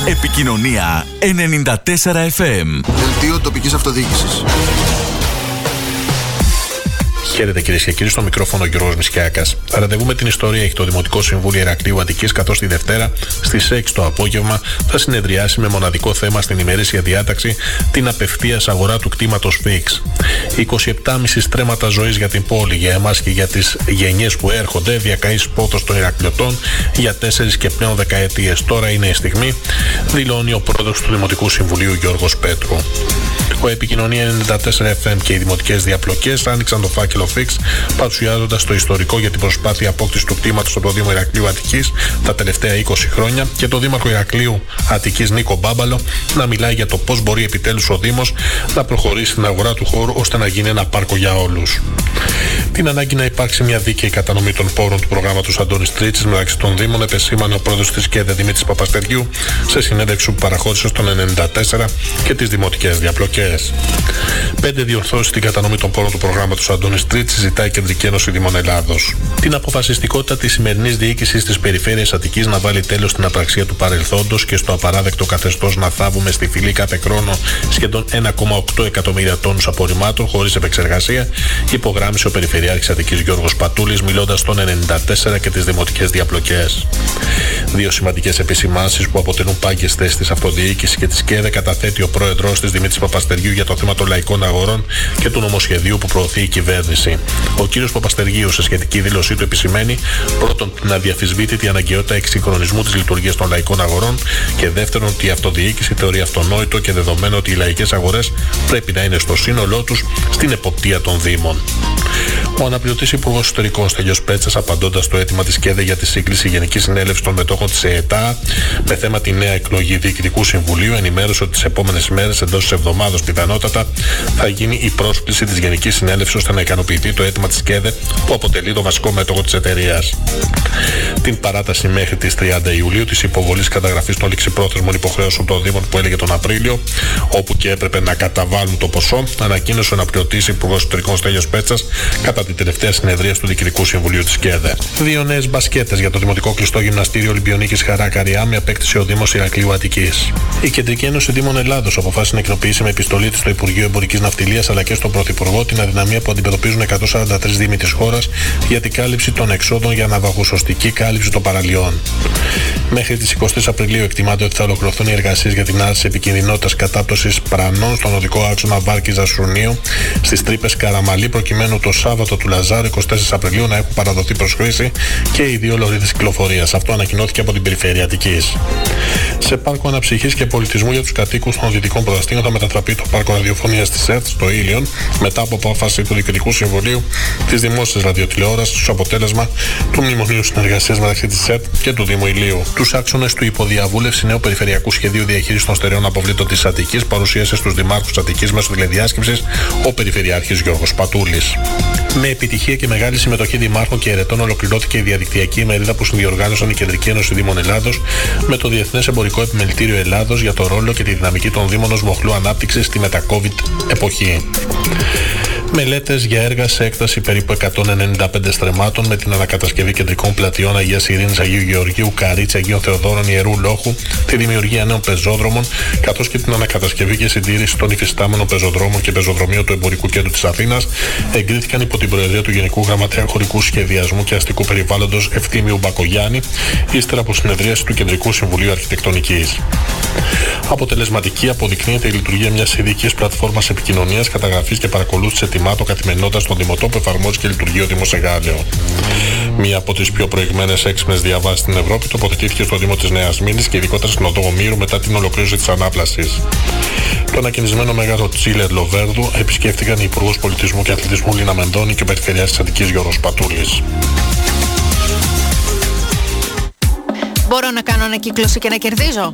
Επικοινωνία 94 FM. Δελτίο τοπικής αυτοδιοίκησης. Χαίρετε κυρίες και κύριοι, στο μικρόφωνο Γιώργος Μισιάκα. Ραντεβού με την ιστορία έχει το Δημοτικό Συμβούλιο Ερακλείου Αττικής, καθώς τη Δευτέρα στις 6 το απόγευμα θα συνεδριάσει με μοναδικό θέμα στην ημερήσια διάταξη την απευθείας αγορά του κτήματος Φίξ. 27,5 στρέμματα ζωής για την πόλη, για εμάς και για τις γενιές που έρχονται, διακαείς πόθο των Ηρακλειωτών για 4 και πλέον δεκαετίες. Τώρα είναι η στιγμή, δηλώνει ο πρόεδρος του Δημοτικού Συμβουλίου Γιώργος Πέτρου. Ο Επικοινωνία 94 FM και οι δημοτικές διαπλοκές άνοιξαν το φάκελο Fix, παρουσιάζοντας το ιστορικό για την προσπάθεια απόκτησης του κτήματος από το Δήμο Ηρακλείου Αττικής τα τελευταία 20 χρόνια και το Δήμαρχο Ηρακλείου Αττικής Νίκο Μπάμπαλο να μιλάει για το πώς μπορεί επιτέλους ο Δήμος να προχωρήσει στην αγορά του χώρου ώστε να γίνει ένα πάρκο για όλους. Την ανάγκη να υπάρξει μια δίκαιη κατανομή των πόρων του προγράμματος Αντώνης Τρίτσης μεταξύ των Δήμων επεσήμανε ο πρόεδρος της ΚΕΔΕ Δημήτρης Παπαστεριού σε συνέντευξη που παραχώρησε στον 94 και τις δημοτικές διαπλοκές. Πέντε διορθώσεις στην κατανομή των πόρων του προγράμματος Αντώνης Τρίτη ζητάει η Κεντρική Ένωση Δήμων Ελλάδος. Την αποφασιστικότητα της σημερινής διοίκησης της Περιφέρειας Αττικής να βάλει τέλος στην απραξία του παρελθόντος και στο απαράδεκτο καθεστώς να θάβουμε στη φυλή κάθε χρόνο σχεδόν 1,8 εκατομμύρια τόνους απορριμμάτων χωρίς επεξεργασία, υπογράμμισε ο Περιφερειάρχης Αττικής Γιώργος Πατούλης μιλώντας στον 94 και τις δημοτικές διαπλοκές. Δύο σημαντικές επισημάνσεις που αποτελούν πάγκε θέσεις της αυτοδιοίκησης και τη ΚΕΔΕ καταθέτει ο πρόεδρός της Δημήτρης Παπαστεριού για το θέμα των λαϊκών αγορών και του νομοσχεδίου που προωθεί η κυβέρνηση. Ο κ. Παπαστεργίου σε σχετική δήλωσή του επισημαίνει πρώτον την αδιαφυσβήτητη αναγκαιότητα εξυγχρονισμού της λειτουργίας των λαϊκών αγορών και δεύτερον ότι η αυτοδιοίκηση θεωρεί αυτονόητο και δεδομένο ότι οι λαϊκές αγορές πρέπει να είναι στο σύνολό τους στην εποπτεία των Δήμων. Ο αναπληρωτής Υπουργός Ιστορικών Στέλιος Πέτσας, απαντώντας στο αίτημα της ΚΕΔΕ για τη σύγκληση Γενικής Συνέλευσης των Μετόχων της ΕΕΤΑ με θέμα τη νέα εκλογή Διοικητικού Συμβουλίου, ενημέρωσε ότι τις επόμενες μέρες εντός της εβδομάδας πιθανότατα θα γίνει η πρόσκληση της Γενικής Συνέλευσης ώστε να ικανοποιηθεί το αίτημα της ΚΕΔΕ που αποτελεί το βασικό μέτωπο της εταιρείας. Την παράταση μέχρι τις 30 Ιουλίου της υποβολής καταγραφής των ληξιπρόθεσμων υποχρέωσεων των Δήμων που έλεγε τον Απρίλιο, όπου και έπρεπε να καταβάλουν το ποσό, ανακοίνωσε ο αναπληρωτής Υπουργός Ιστορικών Στέλιος Πέτσας κατά την τελευταία συνεδρία του Διοικητικού Συμβουλίου της ΚΕΔΕ. Δύο νέες μπασκέτες για το Δημοτικό Κλειστό Γυμναστήριο Ολυμπιονίκης Χαρά Καριά με απέκτησε ο Δήμος Ηρακλείου Αττικής. Η Κεντρική Ένωση Δήμων Ελλάδος αποφάσισε να κοινοποιήσει με επιστολή της στο Υπουργείο Εμπορικής Ναυτιλίας αλλά και στον Πρωθυπουργό την αδυναμία που αντιμετωπίζουν 143 Δήμοι της χώρας για την κάλυψη των εξόδων για ναυαγοσωστική κάλυψη των παραλιών. Μέχρι τις 20 Απριλίου εκτιμάται ότι θα ολοκληρωθούν οι εργασίες για την άρση επικινδυνότητας κατάπτωσης πρανών στον οδικό άξονα Βάρκης Ζασουνίου στις τρύπες Καραμαλή, προκειμένου το Σάββατο του Λαζάρου 24 Απριλίου να έχουν παραδοθεί προ χρήση και οι δύο λωρίδες κυκλοφορίας. Αυτό ανακοινώθηκε από την Περιφέρεια Αττικής. Σε πάρκο αναψυχής και πολιτισμού για τους κατοίκους των Δυτικών Προδαστίων θα μετατραπεί το πάρκο ραδιοφωνίας της ΕΡΤ στο Ήλιον μετά από απόφαση του Διοικητικού Συμβουλίου της Δημόσιας Ραδιοτηλεόρασης ως αποτέλεσμα του Μνημονίου Συνεργασίας μεταξύ της ΕΡΤ και του Δήμου Ηλίου. Τους άξονες του υποδιαβούλευση νέου Περιφερειακού Σχεδίου Διαχείρισης των Στερεών Αποβλήτων της Αττικής παρουσίασε στους Δημάρχους Αττικής μέσω τηλεδιάσκεψης ο Περιφερειάρχης Γιώργος Πατούλης. Με επιτυχία και μεγάλη συμμετοχή δημάρχων και ερετών ολοκληρώθηκε η διαδικτυακή ημερίδα που συνδιοργάνωσαν η Κεντρική Ένωση Δήμων Ελλάδος με το Διεθνές Εμπορικό Επιμελητήριο Ελλάδος για το ρόλο και τη δυναμική των Δήμων ως μοχλού ανάπτυξης στη μετα-COVID εποχή. Μελέτες για έργα σε έκταση περίπου 195 στρεμάτων με την ανακατασκευή κεντρικών πλατιών Αγίας Ειρήνης Αγίου Γεωργίου, Καρίτσα, Αγίων Θεοδόρων, Ιερού Λόχου, τη δημιουργία νέων πεζόδρομων, καθώς και την ανακατασκευή και συντήρηση των υφιστάμενων πεζοδρόμων και πεζοδρομίων του Εμπορικού Κέντρου της Αθήνας εγκρίθηκαν υπό την Προεδρία του Γενικού Γραμματέα Χωρικού Σχεδιασμού και Αστικού Περιβάλλοντος Ευθύμιου Μπακογιάννη, ύστερα από συνεδρίαση του Κεντρικού Συμβουλίου Αρχιτεκτονικής. Αποτελεσματική αποδεικνύεται η λειτουργία μιας ειδικής πλατφόρμας επικοινωνίας, καταγραφής και παρακολούθησης ετοιμάτων καθημερινότητας στον Δημοτό που εφαρμόζει και λειτουργεί ο Δήμος Εγάλεο. Μία από τις πιο προηγμένες έξυπνες διαβάσεις στην Ευρώπη τοποθετήθηκε στο Δήμο της Νέας Μήνης και ειδικότερα στην Οδό Μύρου μετά την ολοκλήρωση της ανάπλασης. Το ανακοινισμένο μεγάλο Τσίλερ Λοβέρδου επισκέφτηκαν οι Υπουργό Πολιτισμού και Αθλητισμού Λίνα Μεντώνη και ο Περιφερειάρχης της Αττικής Γιώργο Πατούλης. Μπορώ να κάνω ανακύκλωση και να κερδίζω;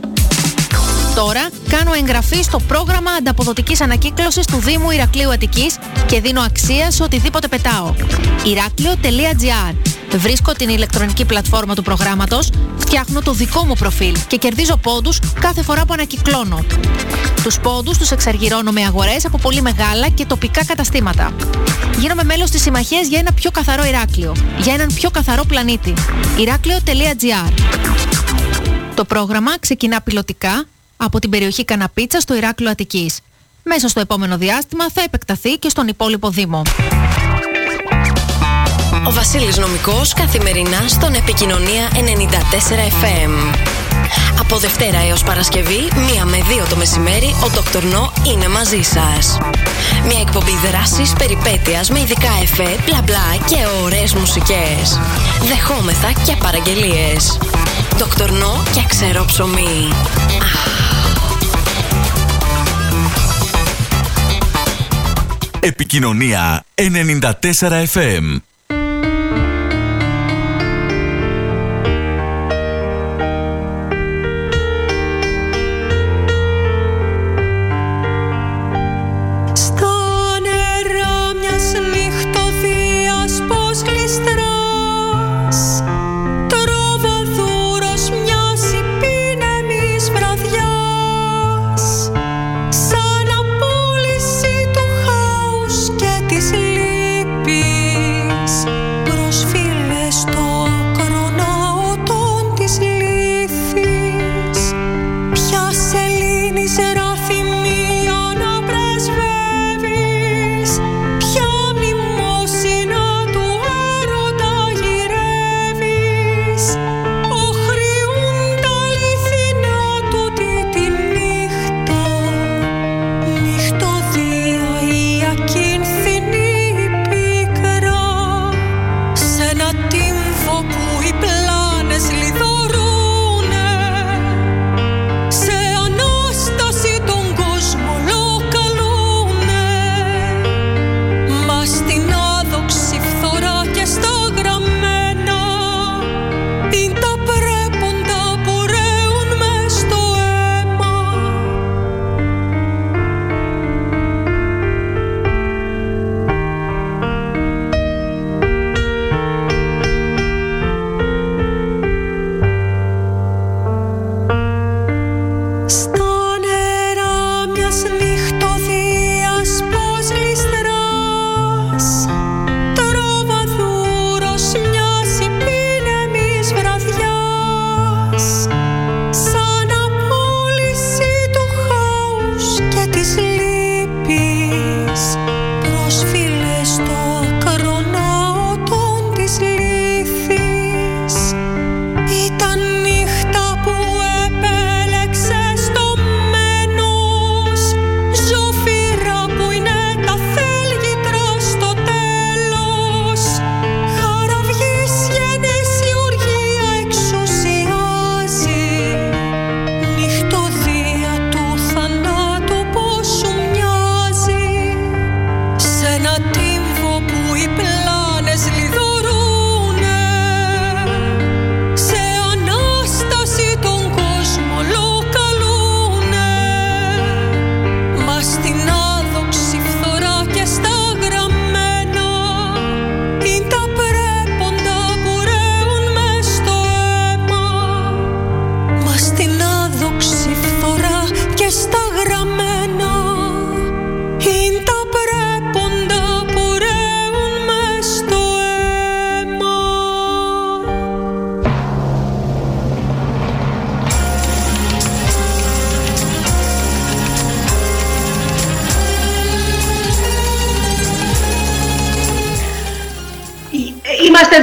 Τώρα κάνω εγγραφή στο πρόγραμμα ανταποδοτικής ανακύκλωσης του Δήμου Ηρακλείου Αττικής και δίνω αξία σε οτιδήποτε πετάω. Ηράκλειο.gr Βρίσκω την ηλεκτρονική πλατφόρμα του προγράμματος, φτιάχνω το δικό μου προφίλ και κερδίζω πόντους κάθε φορά που ανακυκλώνω. Τους πόντους τους εξαργυρώνω με αγορές από πολύ μεγάλα και τοπικά καταστήματα. Γίνομαι μέλος της συμμαχίας για ένα πιο καθαρό Ηράκλειο, για έναν πιο καθαρό πλανήτη. Ηράκλειο.gr Το πρόγραμμα ξεκινά πιλωτικά από την περιοχή Καναπίτσα στο Ηράκλειο Αττικής. Μέσα στο επόμενο διάστημα θα επεκταθεί και στον υπόλοιπο Δήμο. Ο Βασίλης Νομικός καθημερινά στον Επικοινωνία 94 FM. Από Δευτέρα έως Παρασκευή, μία με δύο το μεσημέρι, ο Dr. No είναι μαζί σας. Μια εκπομπή δράσης, περιπέτειας με ειδικά εφέ, μπλα μπλα και ωραίες μουσικές. Δεχόμεθα και παραγγελίες. Dr. No και ξέρω ψωμί. Επικοινωνία 94 FM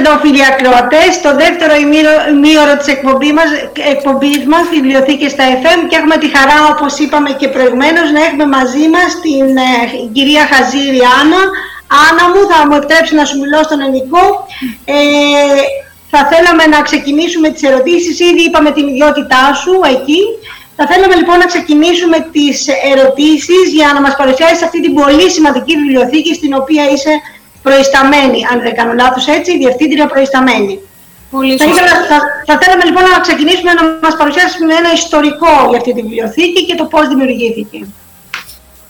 εδώ φίλοι ακροατές, στο δεύτερο ημίωρο της εκπομπής μας, εκπομπής μας βιβλιοθήκες στα FM και έχουμε τη χαρά όπως είπαμε και προηγουμένως να έχουμε μαζί μας την ε, κυρία Χαζήρη Άννα. Άννα μου, θα μου επιτρέψει να σου μιλώ στον ελληνικό. Ε, θα θέλαμε να ξεκινήσουμε τις ερωτήσεις, ήδη είπαμε την ιδιότητά σου εκεί. Θα θέλαμε λοιπόν να ξεκινήσουμε τις ερωτήσεις για να μας παρουσιάσεις αυτή την πολύ σημαντική βιβλιοθήκη στην οποία είσαι προϊσταμένη, αν δεν κάνω λάθος έτσι, διευθύντρια προϊσταμένη. Πολύ θα, ήθελα, θα, θα θέλαμε λοιπόν να ξεκινήσουμε να μας παρουσιάσουμε ένα ιστορικό για αυτή τη βιβλιοθήκη και το πώς δημιουργήθηκε.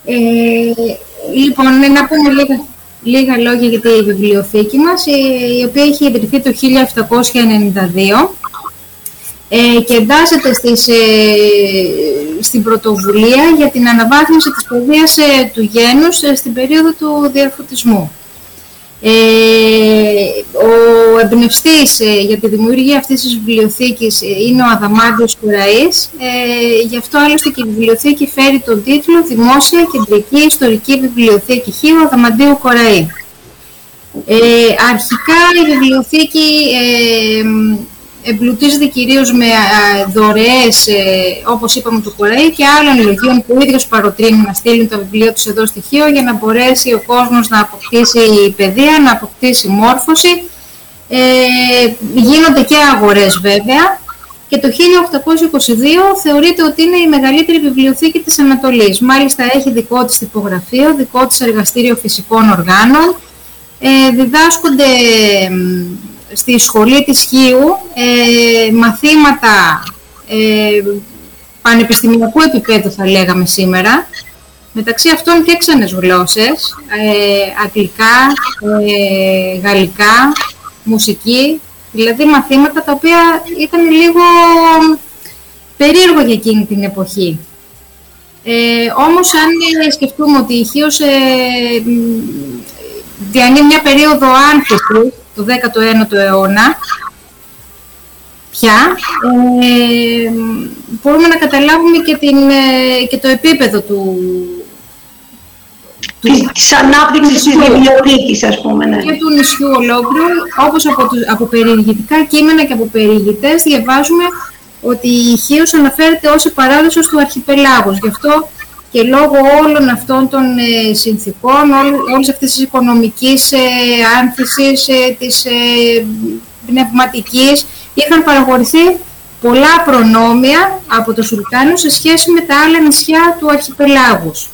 Ε, λοιπόν, να πούμε λίγα, λίγα λόγια για τη βιβλιοθήκη μας, η, η οποία έχει ιδρυθεί το 1792 ε, και εντάσσεται στις, ε, στην πρωτοβουλία για την αναβάθμιση της παιδείας ε, του γένους στην περίοδο του διαφωτισμού. Ε, ο εμπνευστής ε, για τη δημιουργία αυτής της βιβλιοθήκης ε, είναι ο Αδαμάντιος Κουραής. Ε, γι' αυτό άλλωστε και η βιβλιοθήκη φέρει τον τίτλο «Δημόσια Κεντρική Ιστορική Βιβλιοθήκη Χίου Αδαμαντίου Κοραή». Ε, αρχικά η βιβλιοθήκη ε, εμπλουτίζεται κυρίως με δωρεές, ε, όπως είπαμε του Κοραή και άλλων λογίων που ο ίδιος παροτρύνει να στείλουν τα βιβλία τους εδώ στοιχείο για να μπορέσει ο κόσμος να αποκτήσει παιδεία, να αποκτήσει μόρφωση. Ε, γίνονται και αγορές βέβαια και το 1822 θεωρείται ότι είναι η μεγαλύτερη βιβλιοθήκη της Ανατολής. Μάλιστα έχει δικό της τυπογραφείο, δικό της εργαστήριο φυσικών οργάνων, ε, διδάσκονται στη σχολή της Χίου ε, μαθήματα ε, πανεπιστημιακού επίπεδου θα λέγαμε σήμερα, μεταξύ αυτών και ξένες γλώσσες, ε, αγγλικά, ε, γαλλικά, μουσική, δηλαδή μαθήματα τα οποία ήταν λίγο περίεργο για εκείνη την εποχή. Ε, όμως αν σκεφτούμε ότι η Χίος ε, διανύει μια περίοδο άνθησης του 19ου αιώνα πια, ε, μπορούμε να καταλάβουμε και, την, ε, και το επίπεδο του, της, της ανάπτυξης της βιβλιοθήκης, ας πούμε. Ναι. Και του νησιού ολόκληρου, όπως από, από περιηγητικά κείμενα και από περιηγητές, διαβάζουμε ότι η Χίος αναφέρεται ως η παράδοσος του αρχιπελάγους. Γι' αυτό και λόγω όλων αυτών των ε, συνθήκων, ό, όλης αυτής της οικονομικής ε, άνθησης, ε, της ε, πνευματικής, είχαν παραγωγηθεί πολλά προνόμια από το Σουλτάνο σε σχέση με τα άλλα νησιά του αρχιπελάγους.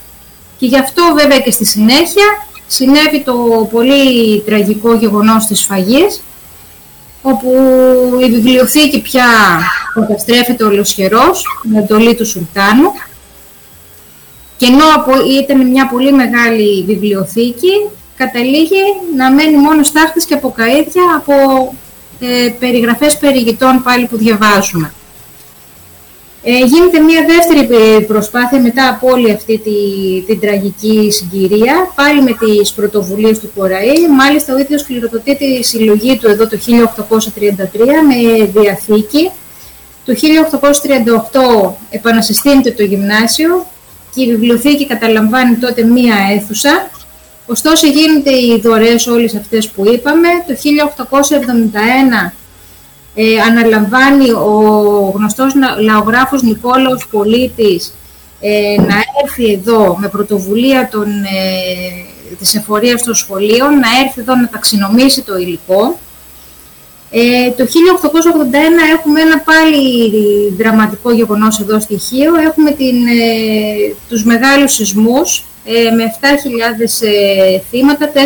Και γι' αυτό βέβαια και στη συνέχεια συνέβη το πολύ τραγικό γεγονός της σφαγής, όπου η βιβλιοθήκη πια καταστρέφεται ολοσχερός με εντολή του Σουλτάνου και ενώ ήταν μια πολύ μεγάλη βιβλιοθήκη, καταλήγει να μένει μόνο στάχτης και από καΐδια από ε, περιγραφές περιηγητών πάλι που διαβάζουμε. Ε, γίνεται μια δεύτερη προσπάθεια μετά από όλη αυτή τη, την τραγική συγκυρία, πάλι με τις πρωτοβουλίες του Κοραή. Μάλιστα ο ίδιος κληροδοτεί τη συλλογή του εδώ το 1833 με διαθήκη. Το 1838 επανασυστήνεται το γυμνάσιο και η βιβλιοθήκη καταλαμβάνει τότε μία αίθουσα. Ωστόσο γίνονται οι δωρεές όλες αυτές που είπαμε. Το 1871 ε, αναλαμβάνει ο γνωστός λαογράφος Νικόλαος Πολίτης ε, να έρθει εδώ με πρωτοβουλία των, ε, της εφορίας των σχολείων, να έρθει εδώ να ταξινομήσει το υλικό. Ε, το 1881 έχουμε ένα πάλι δραματικό γεγονός εδώ στοιχείο. Έχουμε την, ε, τους μεγάλους σεισμούς ε, με 7.000 ε, θύματα, 4.000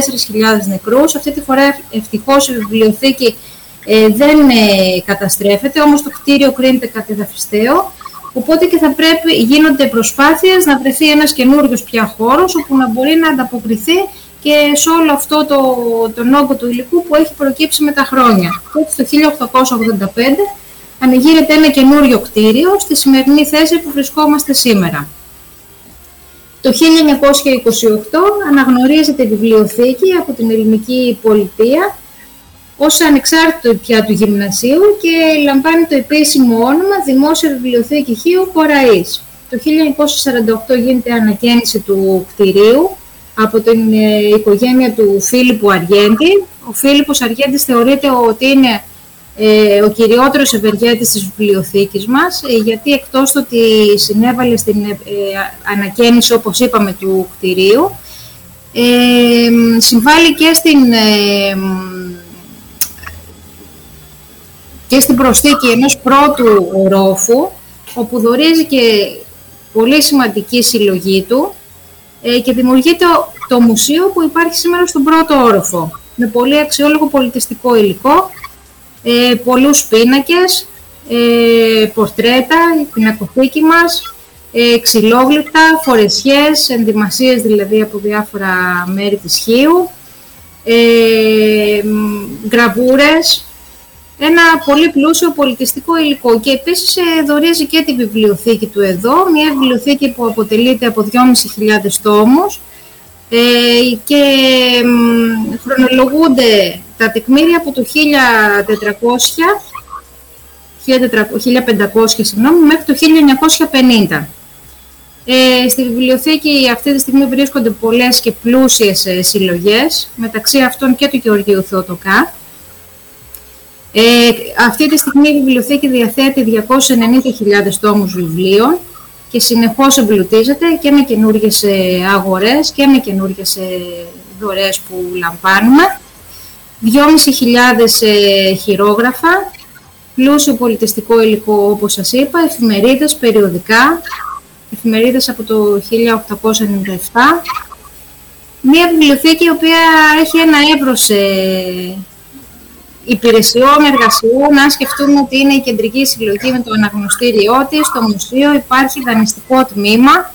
νεκρούς. Αυτή τη φορά ευτυχώς η βιβλιοθήκη ε, δεν καταστρέφεται, όμως το κτίριο κρίνεται κατεδαφιστέο. Οπότε και θα πρέπει, γίνονται προσπάθειες να βρεθεί ένας καινούριος πια χώρος όπου να μπορεί να ανταποκριθεί και σε όλο αυτό το, τον όγκο του υλικού που έχει προκύψει με τα χρόνια. Έτσι το 1885 ανοιγείται ένα καινούριο κτίριο στη σημερινή θέση που βρισκόμαστε σήμερα. Το 1928 αναγνωρίζεται η βιβλιοθήκη από την ελληνική πολιτεία ως ανεξάρτητο πια του γυμνασίου και λαμβάνει το επίσημο όνομα Δημόσια Βιβλιοθήκη Χίου Κοραής. Το 1948 γίνεται ανακαίνιση του κτηρίου από την ε, οικογένεια του Φίλιππου Αργέντη. Ο Φίλιππος Αργέντης θεωρείται ότι είναι ε, ο κυριότερος ευεργέτης της βιβλιοθήκης μας, ε, γιατί εκτός του ότι συνέβαλε στην ε, ανακαίνιση, όπως είπαμε, του κτηρίου, ε, συμβάλλει και στην, και στην προσθήκη ενός πρώτου ορόφου, όπου δορίζει και πολύ σημαντική συλλογή του, ε, και δημιουργείται το μουσείο που υπάρχει σήμερα στον πρώτο όροφο. Με πολύ αξιόλογο πολιτιστικό υλικό, ε, πολλούς πίνακες, ε, πορτρέτα, την αποθήκη μας, ε, ξυλόγλυπτα, φορεσιές, ενδυμασίες δηλαδή από διάφορα μέρη της Χίου, ε, γραβούρες, ένα πολύ πλούσιο πολιτιστικό υλικό και επίσης ε, δορίζει και τη βιβλιοθήκη του εδώ, μια βιβλιοθήκη που αποτελείται από 2.500 τόμους, και χρονολογούνται τα τεκμήρια από το 1400 1500 συγγνώμη, μέχρι το 1950. Ε, στη βιβλιοθήκη αυτή τη στιγμή βρίσκονται πολλές και πλούσιες ε, συλλογές, μεταξύ αυτών και του Γεωργίου Θεοτοκά. Ε, αυτή τη στιγμή η βιβλιοθήκη διαθέτει 290.000 τόμους βιβλίων και συνεχώς εμπλουτίζεται και με καινούργιες ε, αγορές και με καινούργιες ε, δωρεές που λαμβάνουμε. 2.500 χειρόγραφα, πλούσιο πολιτιστικό υλικό όπως σας είπα, εφημερίδες, περιοδικά, εφημερίδες από το 1897. Μία βιβλιοθήκη η οποία έχει ένα εύρος ε, υπηρεσιών, εργασιών. Να σκεφτούμε ότι είναι η κεντρική συλλογή με το αναγνωστήριό της, στο μουσείο υπάρχει δανειστικό τμήμα,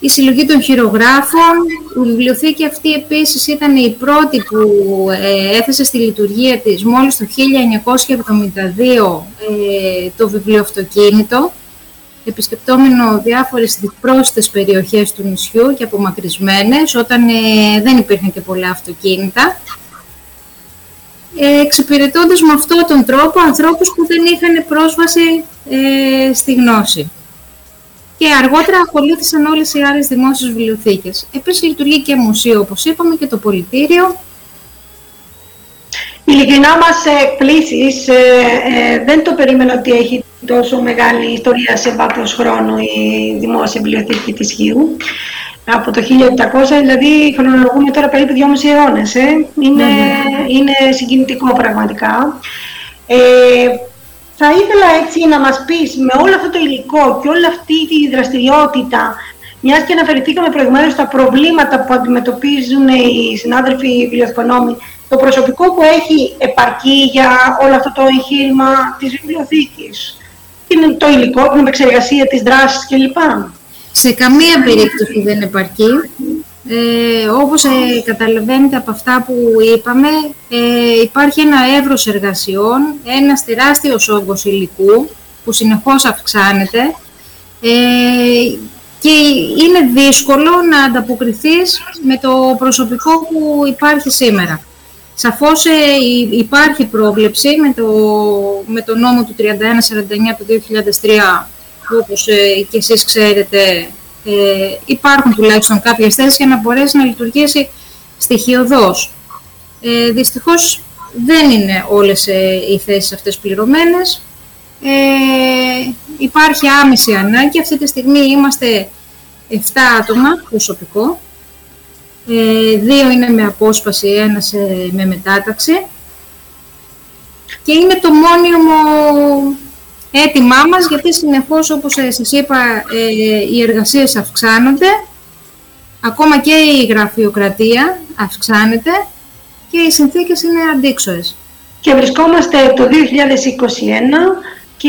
η συλλογή των χειρογράφων. Η βιβλιοθήκη αυτή επίσης ήταν η πρώτη που ε, έθεσε στη λειτουργία της μόλις το 1972 ε, το βιβλιοαυτοκίνητο, επισκεπτόμενο διάφορες πρόσθετες περιοχές του νησιού και απομακρυσμένες, όταν ε, δεν υπήρχαν και πολλά αυτοκίνητα, ε, εξυπηρετώντας με αυτόν τον τρόπο ανθρώπους που δεν είχαν πρόσβαση ε, στη γνώση και αργότερα ακολούθησαν όλες οι άλλες δημόσιες βιβλιοθήκες. Επίσης λειτουργεί και μουσείο, όπως είπαμε, και το πολιτήριο. Ειλικρινά μας εκπλήσεις, ε, ε, δεν το περίμενα ότι έχει τόσο μεγάλη ιστορία σε βάθος χρόνου η Δημόσια Βιβλιοθήκη της Χίου. Από το 1700, δηλαδή χρονολογούμε τώρα περίπου 2,5 αιώνες. Ε. Είναι, mm είναι συγκινητικό πραγματικά. Ε, θα ήθελα έτσι να μας πεις με όλο αυτό το υλικό και όλη αυτή τη δραστηριότητα, μιας και αναφερθήκαμε προηγουμένως στα προβλήματα που αντιμετωπίζουν οι συνάδελφοι βιβλιοθηκονόμοι, το προσωπικό που έχει επαρκεί για όλο αυτό το εγχείρημα της βιβλιοθήκης, το υλικό, την επεξεργασία της δράσης κλπ. Σε καμία περίπτωση δεν επαρκεί. Ε, όπως ε, καταλαβαίνετε από αυτά που είπαμε, ε, υπάρχει ένα εύρος εργασιών, ένας τεράστιος όγκος υλικού που συνεχώς αυξάνεται ε, και είναι δύσκολο να ανταποκριθείς με το προσωπικό που υπάρχει σήμερα. Σαφώς ε, υπάρχει πρόβλεψη με το, με το νόμο του 3149 του 2003, όπως και εσείς ξέρετε, ε, υπάρχουν τουλάχιστον κάποιες θέσεις για να μπορέσει να λειτουργήσει στοιχειοδός. Ε, δυστυχώς δεν είναι όλες ε, οι θέσεις αυτές πληρωμένες. Ε, υπάρχει άμεση ανάγκη. Αυτή τη στιγμή είμαστε 7 άτομα προσωπικό. Ε, δύο είναι με απόσπαση, ένας ε, με μετάταξη. Και είναι το μόνιμο έτοιμά μας, γιατί συνεχώς, όπως ε, σας είπα, ε, οι εργασίες αυξάνονται, ακόμα και η γραφειοκρατία αυξάνεται και οι συνθήκες είναι αντίξωες. Και βρισκόμαστε το 2021 και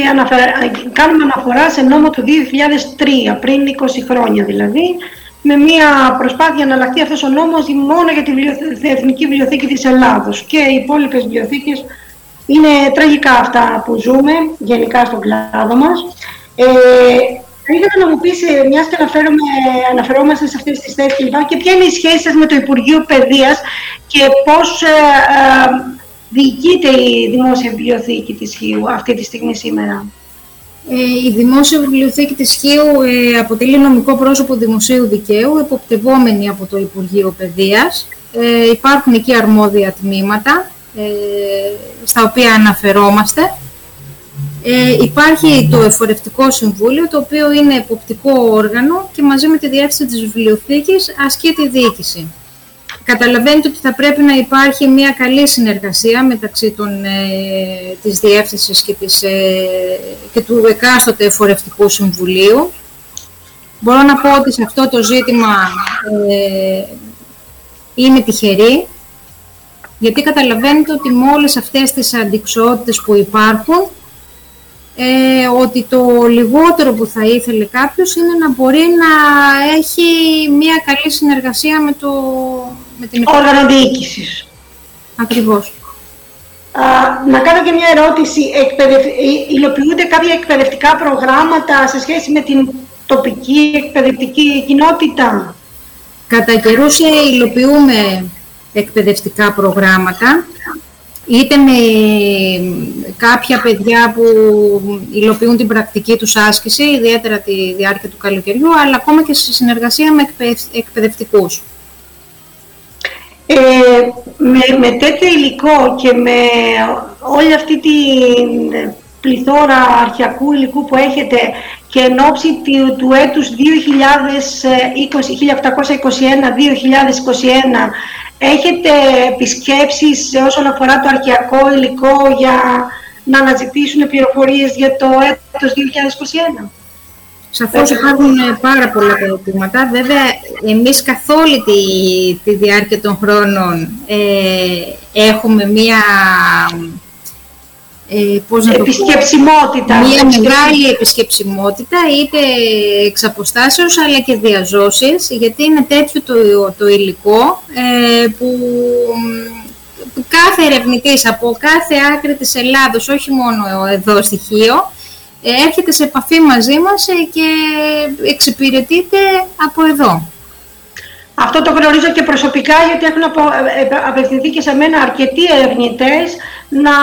κάνουμε αναφορά σε νόμο του 2003, πριν 20 χρόνια δηλαδή, με μια προσπάθεια να αλλάχθεί αυτός ο νόμος μόνο για την Εθνική Βιβλιοθήκη της Ελλάδος και οι υπόλοιπες βιβλιοθήκες είναι τραγικά αυτά που ζούμε γενικά στον κλάδο μας. Ε, θα ήθελα να μου πεις, ε, μιας και αναφερόμαστε σε αυτές τις θέσεις κλπ. και ποια είναι η σχέση σας με το Υπουργείο Παιδείας και πώς ε, ε, διοικείται η Δημόσια Βιβλιοθήκη της Χίου αυτή τη στιγμή σήμερα; Ε, η Δημόσια Βιβλιοθήκη της Χίου ε, αποτελεί νομικό πρόσωπο δημοσίου δικαίου, εποπτευόμενη από το Υπουργείο Παιδείας. Ε, υπάρχουν εκεί αρμόδια τμήματα ε, στα οποία αναφερόμαστε. Ε, υπάρχει το Εφορευτικό Συμβούλιο, το οποίο είναι εποπτικό όργανο και μαζί με τη διεύθυνση της βιβλιοθήκης ασκεί τη διοίκηση. Καταλαβαίνετε ότι θα πρέπει να υπάρχει μια καλή συνεργασία μεταξύ των, ε, της διεύθυνσης και, της, ε, και του εκάστοτε Εφορευτικού Συμβουλίου. Μπορώ να πω ότι σε αυτό το ζήτημα ε, είμαι τυχερή γιατί καταλαβαίνετε ότι με όλες αυτές τις αντικσότητες που υπάρχουν, ε, ότι το λιγότερο που θα ήθελε κάποιος είναι να μπορεί να έχει μια καλή συνεργασία με, το, με την όργανο διοίκησης. Ακριβώς. Α, να κάνω και μια ερώτηση. Εκπαιδευ... Ε, υλοποιούνται κάποια εκπαιδευτικά προγράμματα σε σχέση με την τοπική εκπαιδευτική κοινότητα; Κατά καιρούς υλοποιούμε εκπαιδευτικά προγράμματα, είτε με κάποια παιδιά που υλοποιούν την πρακτική τους άσκηση, ιδιαίτερα τη διάρκεια του καλοκαιριού, αλλά ακόμα και σε συνεργασία με εκπαιδευτικούς. Ε, με, με τέτοιο υλικό και με όλη αυτή την πληθώρα αρχιακού υλικού που έχετε και εν ώψη του, του έτους 1821-2021 έχετε επισκέψεις όσον αφορά το αρχιακό υλικό για να αναζητήσουν πληροφορίες για το έτος 2021. Σαφώς υπάρχουν πάρα πολλά ερωτήματα. Βέβαια, εμείς καθ' όλη τη, τη διάρκεια των χρόνων ε, έχουμε μία ε, πώς να επισκεψιμότητα. Μια μεγάλη επισκεψιμότητα, είτε εξ αποστάσεως, αλλά και διαζώσεις, γιατί είναι τέτοιο το, το υλικό ε, που, κάθε ερευνητής από κάθε άκρη της Ελλάδος, όχι μόνο εδώ στοιχείο, ε, έρχεται σε επαφή μαζί μας ε, και εξυπηρετείται από εδώ. Αυτό το γνωρίζω και προσωπικά γιατί έχουν ε, απευθυνθεί και σε μένα αρκετοί ερευνητές να,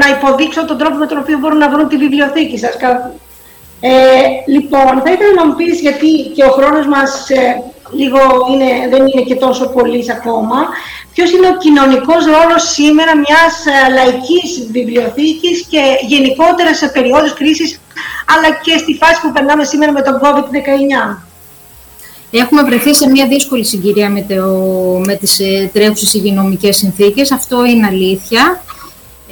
να υποδείξω τον τρόπο με τον οποίο μπορούν να βρουν τη βιβλιοθήκη σας. Ε, λοιπόν, θα ήθελα να μου πεις, γιατί και ο χρόνος μας ε, λίγο είναι, δεν είναι και τόσο πολύς ακόμα, ποιος είναι ο κοινωνικός ρόλος σήμερα μιας ε, λαϊκής βιβλιοθήκης και γενικότερα σε περίοδους κρίσης, αλλά και στη φάση που περνάμε σήμερα με τον COVID-19; Έχουμε βρεθεί σε μια δύσκολη συγκυρία με, το, με τις ε, τρέχουσες υγειονομικές συνθήκες, αυτό είναι αλήθεια.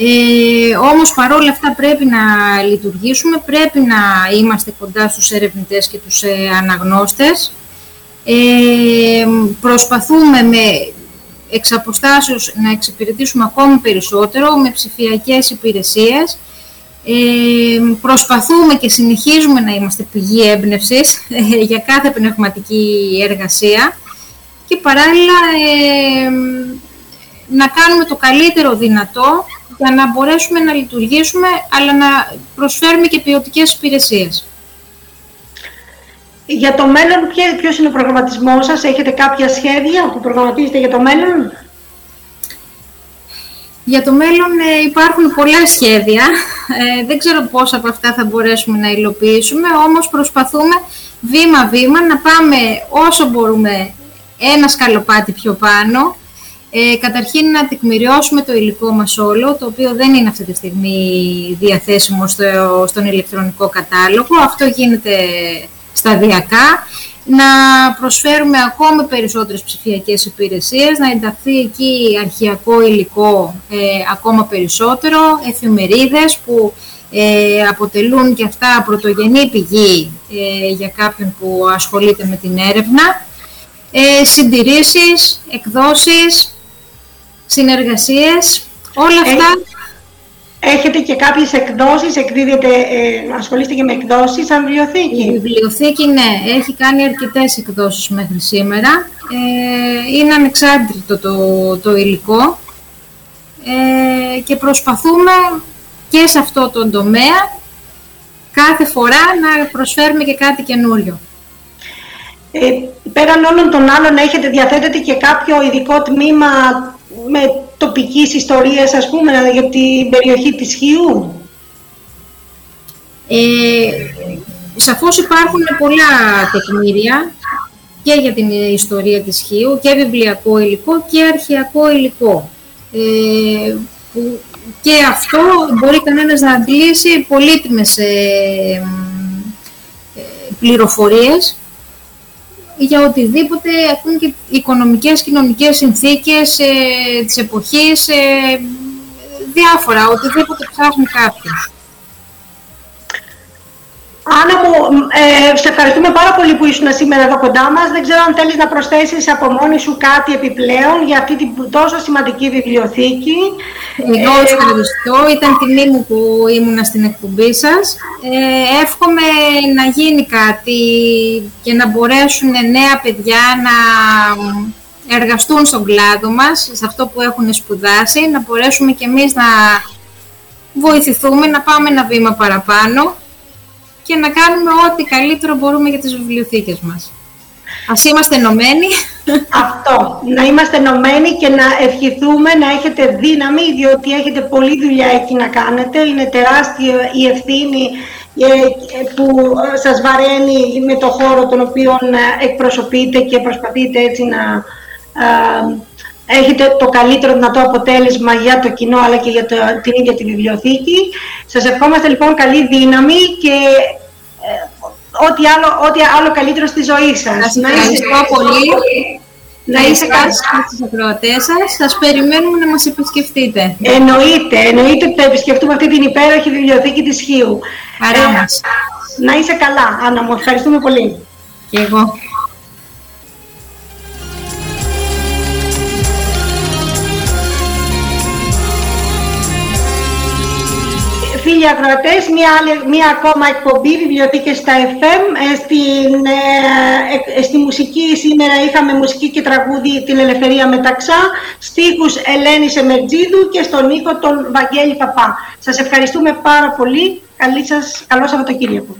Ε, όμως παρόλα αυτά πρέπει να λειτουργήσουμε, πρέπει να είμαστε κοντά στους ερευνητές και τους ε, αναγνώστες. Ε, προσπαθούμε με εξ να εξυπηρετήσουμε ακόμη περισσότερο με ψηφιακές υπηρεσίες ε, προσπαθούμε και συνεχίζουμε να είμαστε πηγή έμπνευσης ε, για κάθε πνευματική εργασία και παράλληλα ε, να κάνουμε το καλύτερο δυνατό για να μπορέσουμε να λειτουργήσουμε αλλά να προσφέρουμε και ποιοτικές υπηρεσίες. Για το μέλλον, ποιος είναι ο προγραμματισμός σας, έχετε κάποια σχέδια που προγραμματίζετε για το μέλλον; Για το μέλλον ε, υπάρχουν πολλά σχέδια. Ε, δεν ξέρω πόσα από αυτά θα μπορέσουμε να υλοποιήσουμε, όμως προσπαθούμε βήμα-βήμα να πάμε όσο μπορούμε ένα σκαλοπάτι πιο πάνω. Ε, καταρχήν να τεκμηριώσουμε το υλικό μας όλο, το οποίο δεν είναι αυτή τη στιγμή διαθέσιμο στο, στον ηλεκτρονικό κατάλογο. Αυτό γίνεται σταδιακά να προσφέρουμε ακόμη περισσότερες ψηφιακές υπηρεσίες, να ενταχθεί εκεί αρχιακό υλικό ε, ακόμα περισσότερο, εφημερίδες που ε, αποτελούν και αυτά πρωτογενή πηγή ε, για κάποιον που ασχολείται με την έρευνα, ε, συντηρήσεις, εκδόσεις, συνεργασίες, όλα αυτά Έχετε και κάποιες εκδόσεις, εκδίδετε, ε, ασχολείστε και με εκδόσεις σαν βιβλιοθήκη; Η βιβλιοθήκη, ναι, έχει κάνει αρκετές εκδόσεις μέχρι σήμερα. Ε, είναι ανεξάρτητο το, το υλικό ε, και προσπαθούμε και σε αυτό το τομέα κάθε φορά να προσφέρουμε και κάτι καινούριο. Ε, πέραν όλων των άλλων έχετε διαθέτετε και κάποιο ειδικό τμήμα με τοπικής ιστορίας, ας πούμε, για την περιοχή της Χιού; Ε, σαφώς υπάρχουν πολλά τεκμήρια και για την ιστορία της Χίου και βιβλιακό υλικό και αρχαιακό υλικό. Ε, που και αυτό μπορεί κανένας να αντλήσει πολύτιμες ε, ε πληροφορίες για οτιδήποτε, ακούν και οικονομικές, κοινωνικές συνθήκες ε, της εποχής, ε, διάφορα, οτιδήποτε ψάχνει κάποιος. Άννα μου, ε, σε ευχαριστούμε πάρα πολύ που ήσουν σήμερα εδώ κοντά μας. Δεν ξέρω αν θέλεις να προσθέσεις από μόνη σου κάτι επιπλέον για αυτή την τόσο σημαντική βιβλιοθήκη. Εγώ ε, ευχαριστώ. Ήταν τιμή μου που ήμουνα στην εκπομπή σας. Ε, εύχομαι να γίνει κάτι και να μπορέσουν νέα παιδιά να εργαστούν στον κλάδο μας, σε αυτό που έχουν σπουδάσει, να μπορέσουμε κι εμείς να βοηθηθούμε, να πάμε ένα βήμα παραπάνω και να κάνουμε ό,τι καλύτερο μπορούμε για τις βιβλιοθήκες μας. Ας είμαστε ενωμένοι. Αυτό, να είμαστε ενωμένοι και να ευχηθούμε να έχετε δύναμη, διότι έχετε πολλή δουλειά εκεί να κάνετε. Είναι τεράστια η ευθύνη ε, που σας βαραίνει με το χώρο τον οποίο ε, εκπροσωπείτε και προσπαθείτε έτσι να έχετε το καλύτερο δυνατό αποτέλεσμα για το κοινό αλλά και για το, την ίδια τη βιβλιοθήκη. Σας ευχόμαστε λοιπόν καλή δύναμη και ε, ό,τι, άλλο, ό,τι άλλο καλύτερο στη ζωή σας. Σας ευχαριστώ πολύ. Να είστε καλά στις ακροατές σας. Σας περιμένουμε να μας επισκεφτείτε. Εννοείται, εννοείται ότι θα επισκεφτούμε αυτή την υπέροχη βιβλιοθήκη της Χίου. Χαρά ε, μας. Να είσαι καλά, Άννα μου. Ευχαριστούμε πολύ. Και εγώ. Φίλοι ακροατές, μία, μία ακόμα εκπομπή βιβλιοθήκες στα FM. Ε, στην, ε, ε, στη μουσική σήμερα είχαμε μουσική και τραγούδι την Ελευθερία Μεταξά, στίχους Ελένης Εμερτζίδου και στον ήχο τον Βαγγέλη Παπά. Σας ευχαριστούμε πάρα πολύ. Καλή σας, καλό Σαββατοκύριακο.